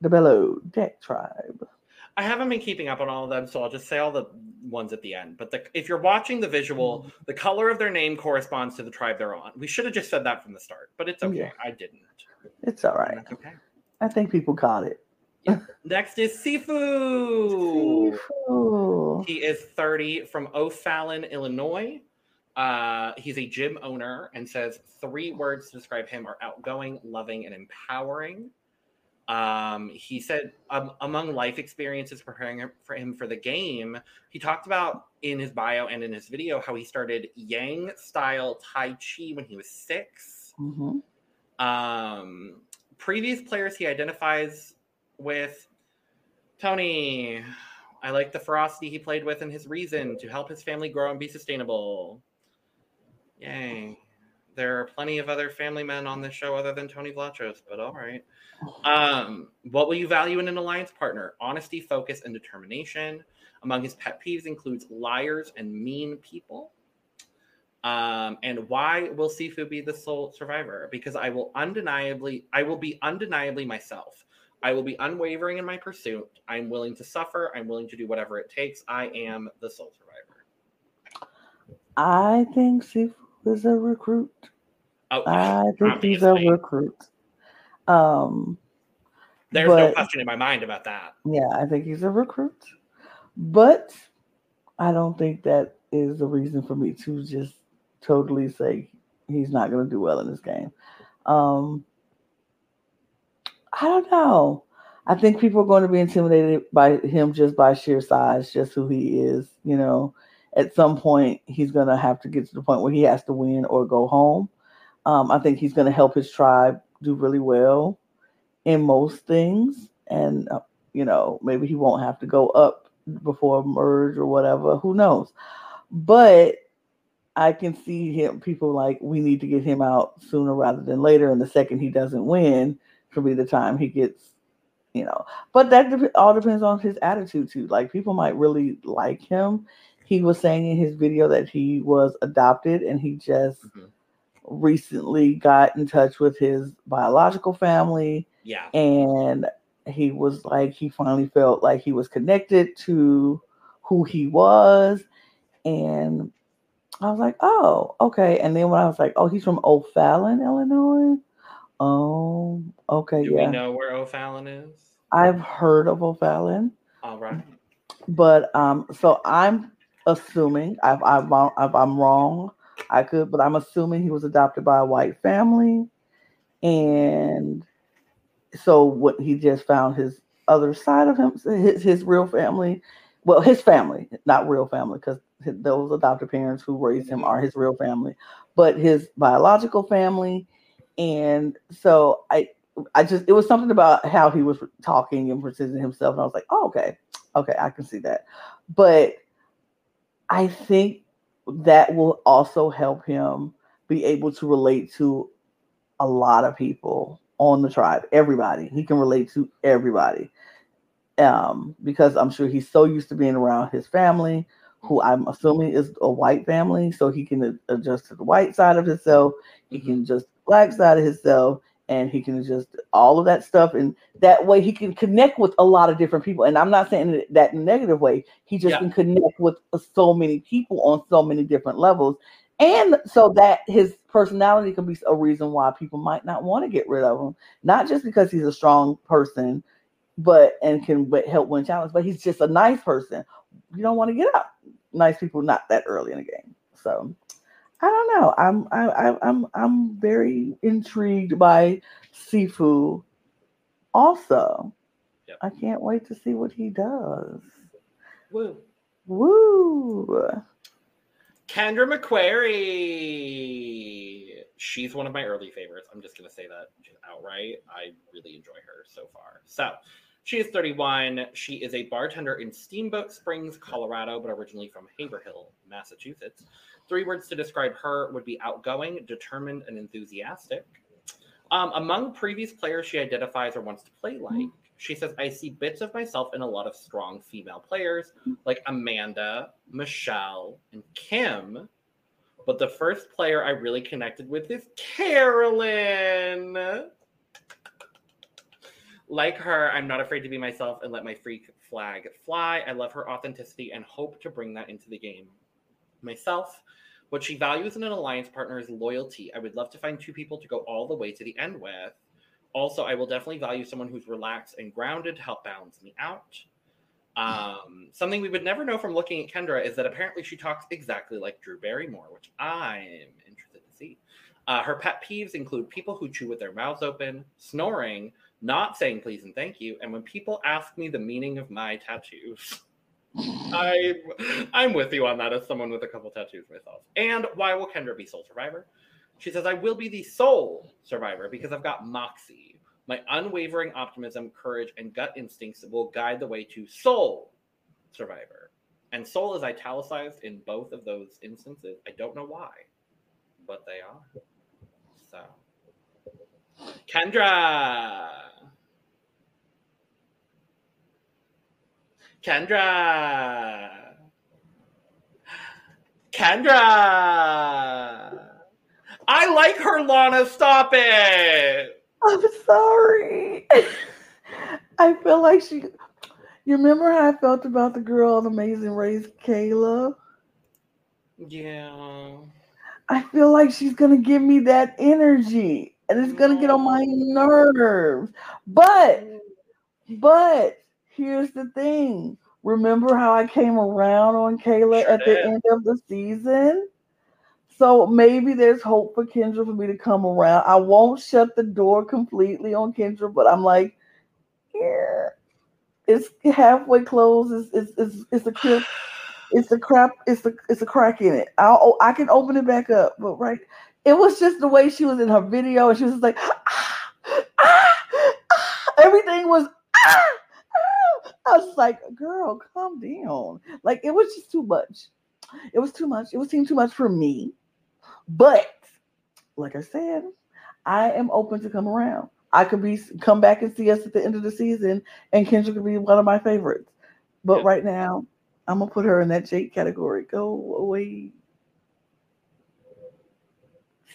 the below deck tribe. I haven't been keeping up on all of them, so I'll just say all the ones at the end. But the, if you're watching the visual, the color of their name corresponds to the tribe they're on. We should have just said that from the start, but it's okay. Yeah. I didn't. It's all right. Okay. I think people caught it. Next is Sifu. Sifu. He is 30 from O'Fallon, Illinois. Uh, he's a gym owner and says three words to describe him are outgoing, loving, and empowering. Um, he said um, among life experiences preparing him- for him for the game, he talked about in his bio and in his video how he started Yang style Tai Chi when he was six. Mhm. Um, previous players he identifies with Tony. I like the ferocity he played with and his reason to help his family grow and be sustainable. Yay. There are plenty of other family men on this show other than Tony Vlachos, but all right. Um, what will you value in an alliance partner? Honesty, focus, and determination. Among his pet peeves includes liars and mean people. Um, and why will Sifu be the sole survivor? Because I will undeniably, I will be undeniably myself. I will be unwavering in my pursuit. I'm willing to suffer. I'm willing to do whatever it takes. I am the sole survivor. I think Sifu is a recruit. Oh, I think he's a recruit. Um, There's no question in my mind about that. yeah, I think he's a recruit, but I don't think that is a reason for me to just totally say he's not going to do well in this game. Um, I don't know. I think people are going to be intimidated by him just by sheer size, just who he is. You know, at some point he's going to have to get to the point where he has to win or go home. Um, I think he's going to help his tribe do really well in most things, and uh, you know maybe he won't have to go up before merge or whatever. Who knows? But I can see him. People like we need to get him out sooner rather than later. And the second he doesn't win, could be the time he gets. You know, but that all depends on his attitude too. Like people might really like him. He was saying in his video that he was adopted and he just Mhm. recently got in touch with his biological family Yeah. and he was like he finally felt like he was connected to who he was and i was like oh okay and then when i was like oh he's from o'fallon illinois oh okay Do yeah we know where O'Fallon is? i've heard of o'fallon All right. but um so i'm assuming if, I'm, if i'm wrong i could but i'm assuming he was adopted by a white family. And so what he just found his other side of him his, his real family well his family not real family because those adopted parents who raised him are mm-hmm. his real family but his biological family. And so i i just it was something about how he was talking and presenting himself and i was like oh okay okay i can see that. But i think that will also help him be able to relate to a lot of people on the tribe everybody. He can relate to everybody. Um, because I'm sure he's so used to being around his family, who I'm assuming is a white family, so he can adjust to the white side of himself. He can adjust the black side of himself, and he can just all of that stuff. And that way, he can connect with a lot of different people. And I'm not saying that in a negative way. He just Yeah. can connect with so many people on so many different levels. And so that his personality can be a reason why people might not want to get rid of him, not just because he's a strong person, but and can help win challenges, but he's just a nice person. You don't want to get up. Nice people not that early in the game. So I don't know. I'm I, I I'm I'm very intrigued by Sifu. Also, Yep. I can't wait to see what he does. Woo. Woo! Kendra McQuarrie. She's one of my early favorites. I'm just going to say that outright. I really enjoy her so far. So, she is 31. She is a bartender in Steamboat Springs, Colorado, but originally from Haverhill, Massachusetts. Three words to describe her would be outgoing, determined, and enthusiastic. Um, among previous players she identifies or wants to play like, she says, I see bits of myself in a lot of strong female players like Amanda, Michelle, and Kim. But the first player I really connected with is Carolyn. Like her, I'm not afraid to be myself and let my freak flag fly. I love her authenticity and hope to bring that into the game myself. What she values in an alliance partner is loyalty. I would love to find two people to go all the way to the end with. Also, I will definitely value someone who's relaxed and grounded to help balance me out. Um, something we would never know from looking at Kendra is that apparently she talks exactly like Drew Barrymore, which I am interested to see. Uh, her pet peeves include people who chew with their mouths open, snoring, not saying please and thank you, and when people ask me the meaning of my tattoos. <laughs> I'm, I'm with you on that as someone with a couple tattoos myself. And why will Kendra be Soul Survivor? She says, I will be the sole survivor because I've got moxie. My unwavering optimism, courage, and gut instincts will guide the way to soul survivor. And soul is italicized in both of those instances. I don't know why, but they are. So, Kendra. Kendra. Kendra. I like her, Lana. Stop it. I'm sorry. <laughs> I feel like she. You remember how I felt about the girl on Amazing Race, Kayla? Yeah. I feel like she's gonna give me that energy, and it's gonna get on my mm. nerves. But, but here's the thing. Remember how I came around on Kayla Sure at the did. end of the season? So maybe there's hope for Kendra for me to come around. I won't shut the door completely on Kendra, but I'm like, here, it's halfway closed. It's it's it's, it's a crap. It's a crap. It's a it's a crack in it. I oh, I can open it back up, but right, it was just the way she was in her video, and she was just like, ah, ah, ah. everything was. Ah. I was just like, girl, calm down. Like it was just too much. It was too much. It was seemed too much for me. But like I said, I am open to come around. I could be come back and see us at the end of the season, and Kendra could be one of my favorites. But Yeah. right now, I'm gonna put her in that Jake category. Go away.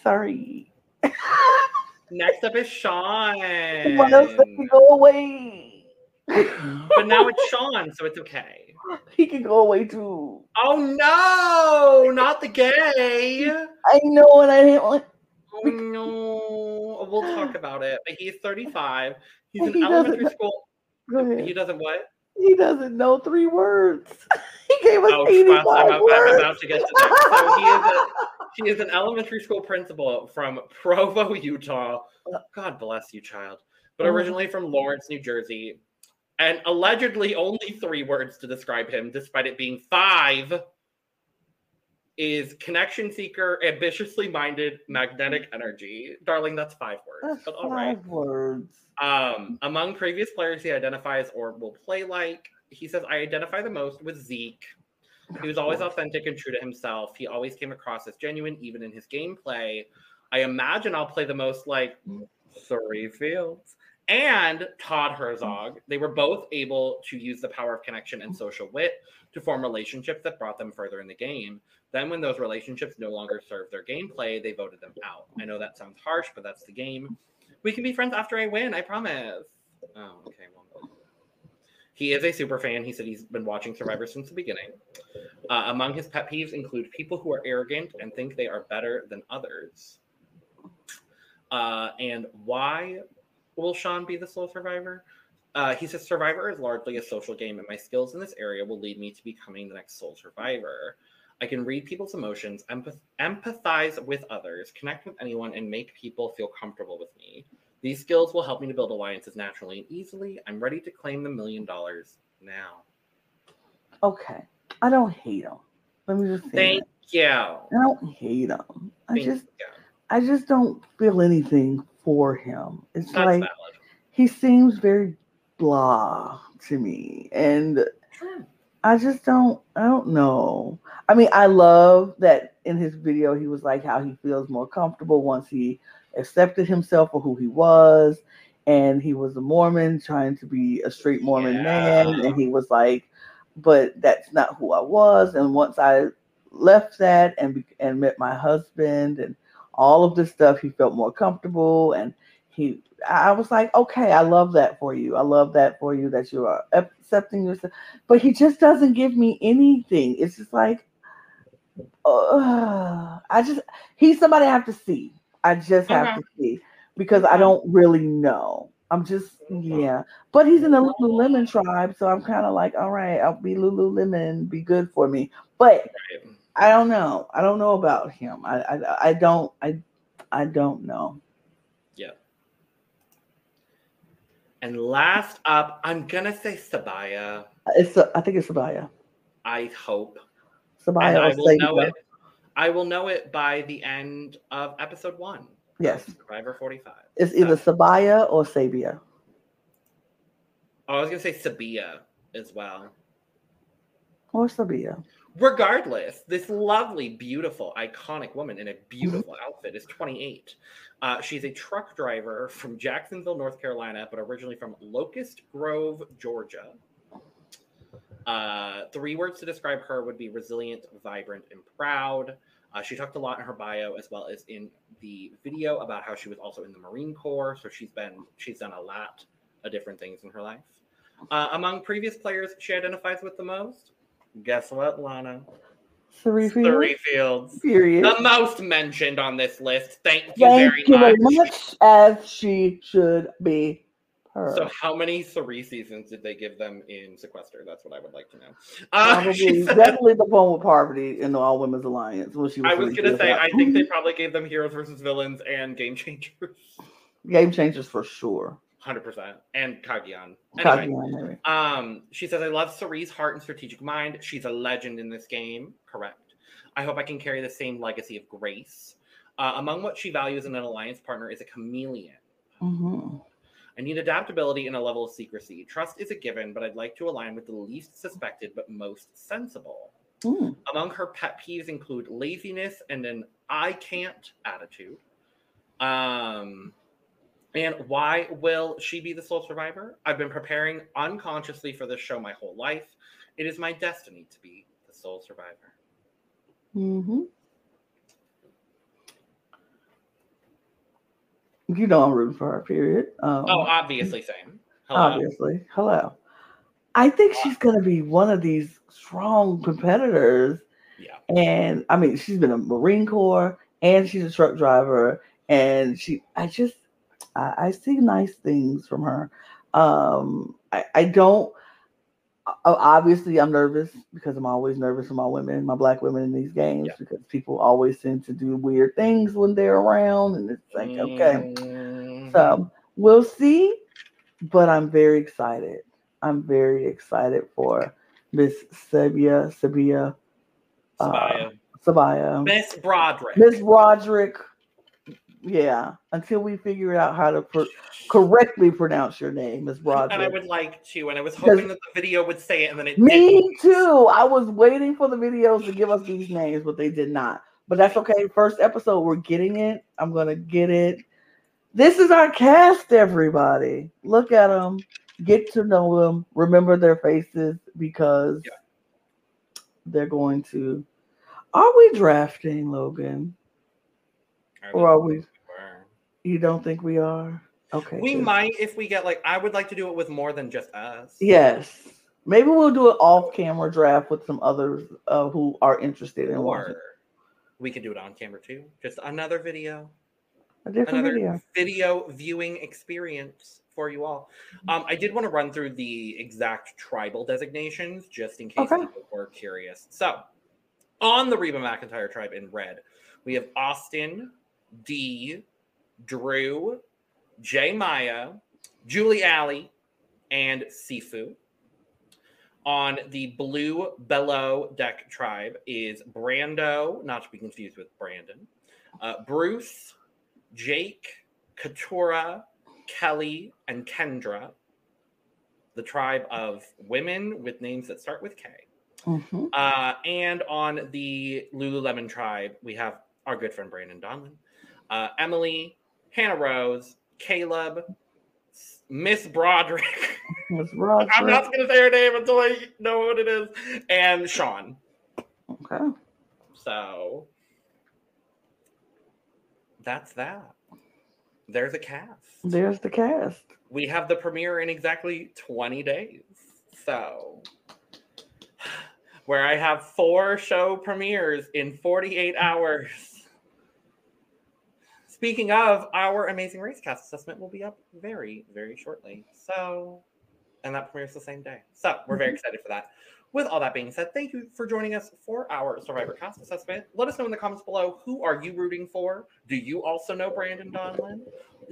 Sorry. <laughs> Next up is Sean. Go away? <laughs> But now it's Sean, so it's okay. he can go away too. Oh no, not the gay. I know, and I didn't want. Oh no. We'll talk about it. But he's 35. He's in He elementary school. He doesn't what? He doesn't know three words. <laughs> he gave us Oh, 85 I'm, I'm words. about to get to that. So he is a She is an elementary school principal from Provo, Utah. Uh, God bless you, child. But Oh. originally from Lawrence, New Jersey. And allegedly only three words to describe him, despite it being five, is connection seeker, ambitiously minded, magnetic energy. Darling, that's five words. That's But all right. five words. Um, among previous players he identifies or will play like, he says, I identify the most with Zeke. He was always authentic and true to himself. He always came across as genuine, even in his gameplay. I imagine I'll play the most like Cirie Fields. And Todd Herzog. They were both able to use the power of connection and social wit to form relationships that brought them further in the game. Then, when those relationships no longer served their gameplay, they voted them out. I know that sounds harsh, but that's the game. We can be friends after I win, I promise. Oh, okay. Well, he is a super fan. He said he's been watching Survivor since the beginning. Uh, among his pet peeves include people who are arrogant and think they are better than others. Uh, and why will Sean be the sole survivor? Uh, he says Survivor is largely a social game, and my skills in this area will lead me to becoming the next sole survivor. I can read people's emotions, empath- empathize with others, connect with anyone, and make people feel comfortable with me. These skills will help me to build alliances naturally and easily. I'm ready to claim the million dollars now. Okay. I don't hate him. Let me just say Thank that. you. I don't hate him. I Thank just you. I just don't feel anything for him. It's That's like valid. he seems very blah to me. And. I just don't I don't know. I mean, I love that in his video he was like how he feels more comfortable once he accepted himself for who he was and he was a Mormon trying to be a straight Mormon man and he was like but that's not who I was and once I left that and and met my husband and all of this stuff he felt more comfortable and he I was like, okay, I love that for you. I love that for you that you are accepting yourself. But he just doesn't give me anything. It's just like, uh, I just he's somebody I have to see. I just have Okay. to see because I don't really know. I'm just yeah, but he's in the Lululemon tribe, so I'm kind of like, all right, I'll be Lululemon, be good for me. But. I don't know. I don't know about him. I I, I don't I I don't know. Yeah. And last up, I'm gonna say Sabaya. It's a, I think it's Sabaya. I hope. Sabaya I will know it. I will know it by the end of episode one. Yes. Survivor 45. It's either Sabaya or Sabia. Oh, I was gonna say Sabia as well. Or Sabia. Regardless, this lovely, beautiful, iconic woman in a beautiful outfit is 28. Uh, she's a truck driver from Jacksonville, North Carolina, but originally from Locust Grove, Georgia. Uh, three words to describe her would be resilient, vibrant, and proud. Uh, she talked a lot in her bio as well as in the video about how she was also in the Marine Corps. So she's been she's done a lot of different things in her life. Uh, among previous players she identifies with the most, guess what, Lana? Three Three Fields. Period. The most mentioned on this list. Thank you Thank very you much. much, as she should be. Her. So, how many three seasons did they give them in Sequester? That's what I would like to know. Uh, Probably, said- definitely the one with Parvati in the All Women's Alliance. When she was I was gonna say. I think they probably gave them Heroes versus Villains and Game Changers, game changers for sure. Hundred percent, and Cagayan. Anyway, um, she says, "I love Cirie's heart and strategic mind. She's a legend in this game." Correct. I hope I can carry the same legacy of grace. Uh, among what she values in an alliance partner is a chameleon. Mhm. I need adaptability and a level of secrecy. Trust is a given, but I'd like to align with the least suspected but most sensible. Mm. Among her pet peeves include laziness and an I can't attitude. Um, and why will she be the sole survivor? I've been preparing unconsciously for this show my whole life. It is my destiny to be the sole survivor. Mm-hmm. You know I'm rooting for her. Period. Um, Oh, obviously, same. Hello. obviously. Hello. I think she's gonna be one of these strong competitors. Yeah. And I mean, she's been a Marine Corps and she's a truck driver. And she I just I, I see nice things from her. Um I, I don't obviously I'm nervous because I'm always nervous for my women, my black women in these games Yeah. because people always tend to do weird things when they're around and it's like okay. Mhm. So we'll see, but I'm very excited. I'm very excited for Miss Sabia, Sabia, uh, Sabaya. Sabaya, Miss Broderick. Miss Roderick. Yeah, until we figure out how to pr- correctly pronounce your name, Miss and I would like to, and I was hoping that the video would say it, and then it Me didn't. too. I was waiting for the videos to give us these names, but they did not. But that's okay. First episode, we're getting it. I'm gonna get it. This is our cast, everybody. Look at them, get to know them, remember their faces because Yeah. they're going to. Are we drafting, Logan? Or are we-. You don't think we are? Okay. We good. might if we get like. I would like to do it with more than just us. Yes. Maybe we'll do an off camera draft with some others uh, who are interested in watching Or we could do it on camera too. Just another video. a different another video. video. viewing experience for you all. Um, I did want to run through the exact tribal designations just in case Okay. people were curious. So, on the Reba McEntire tribe in red, we have Austin, Dee, Drew, J. Maya, Julie Alley, and Sifu. On the blue Below Deck tribe is Brando, not to be confused with Brandon, uh, Bruce, Jake, Katurah, Kellie, and Kendra. The tribe of women with names that start with K. Mhm. Uh, and on the Lululemon tribe, we have our good friend Brandon Donlon, uh, Emily, Hannah Rose, Kaleb, Miss Broderick. <laughs> Miss Roger. I'm not going to say her name until I know what it is, and Sean. Okay. So that's that. There's a cast. There's the cast. We have the premiere in exactly 20 days. So, <sighs> where I have four show premieres in 48 hours. Speaking of, our Amazing Race cast assessment will be up very, very shortly. So, and that premieres the same day. So, we're very excited for that. With all that being said, thank you for joining us for our Survivor cast assessment. Let us know in the comments below who are you rooting for? Do you also know Brandon Donlon?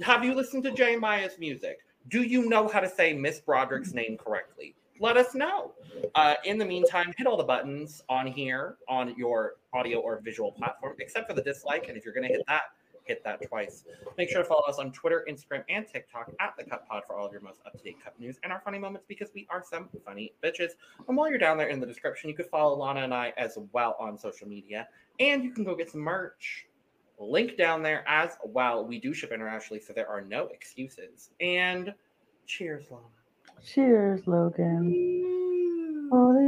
Have you listened to J. Maya's music? Do you know how to say Miss Broderick's name correctly? Let us know. Uh, in the meantime, hit all the buttons on here on your audio or visual platform, except for the dislike. And if you're going to hit that, hit that twice. Make sure to follow us on Twitter, Instagram, and TikTok at The Cup Pod for all of your most up to date cup news and our funny moments because we are some funny bitches. And while you're down there in the description, you could follow Lana and I as well on social media. And you can go get some merch. Link down there as well. We do ship internationally, so there are no excuses. And cheers, Lana. Cheers, Logan. Oh,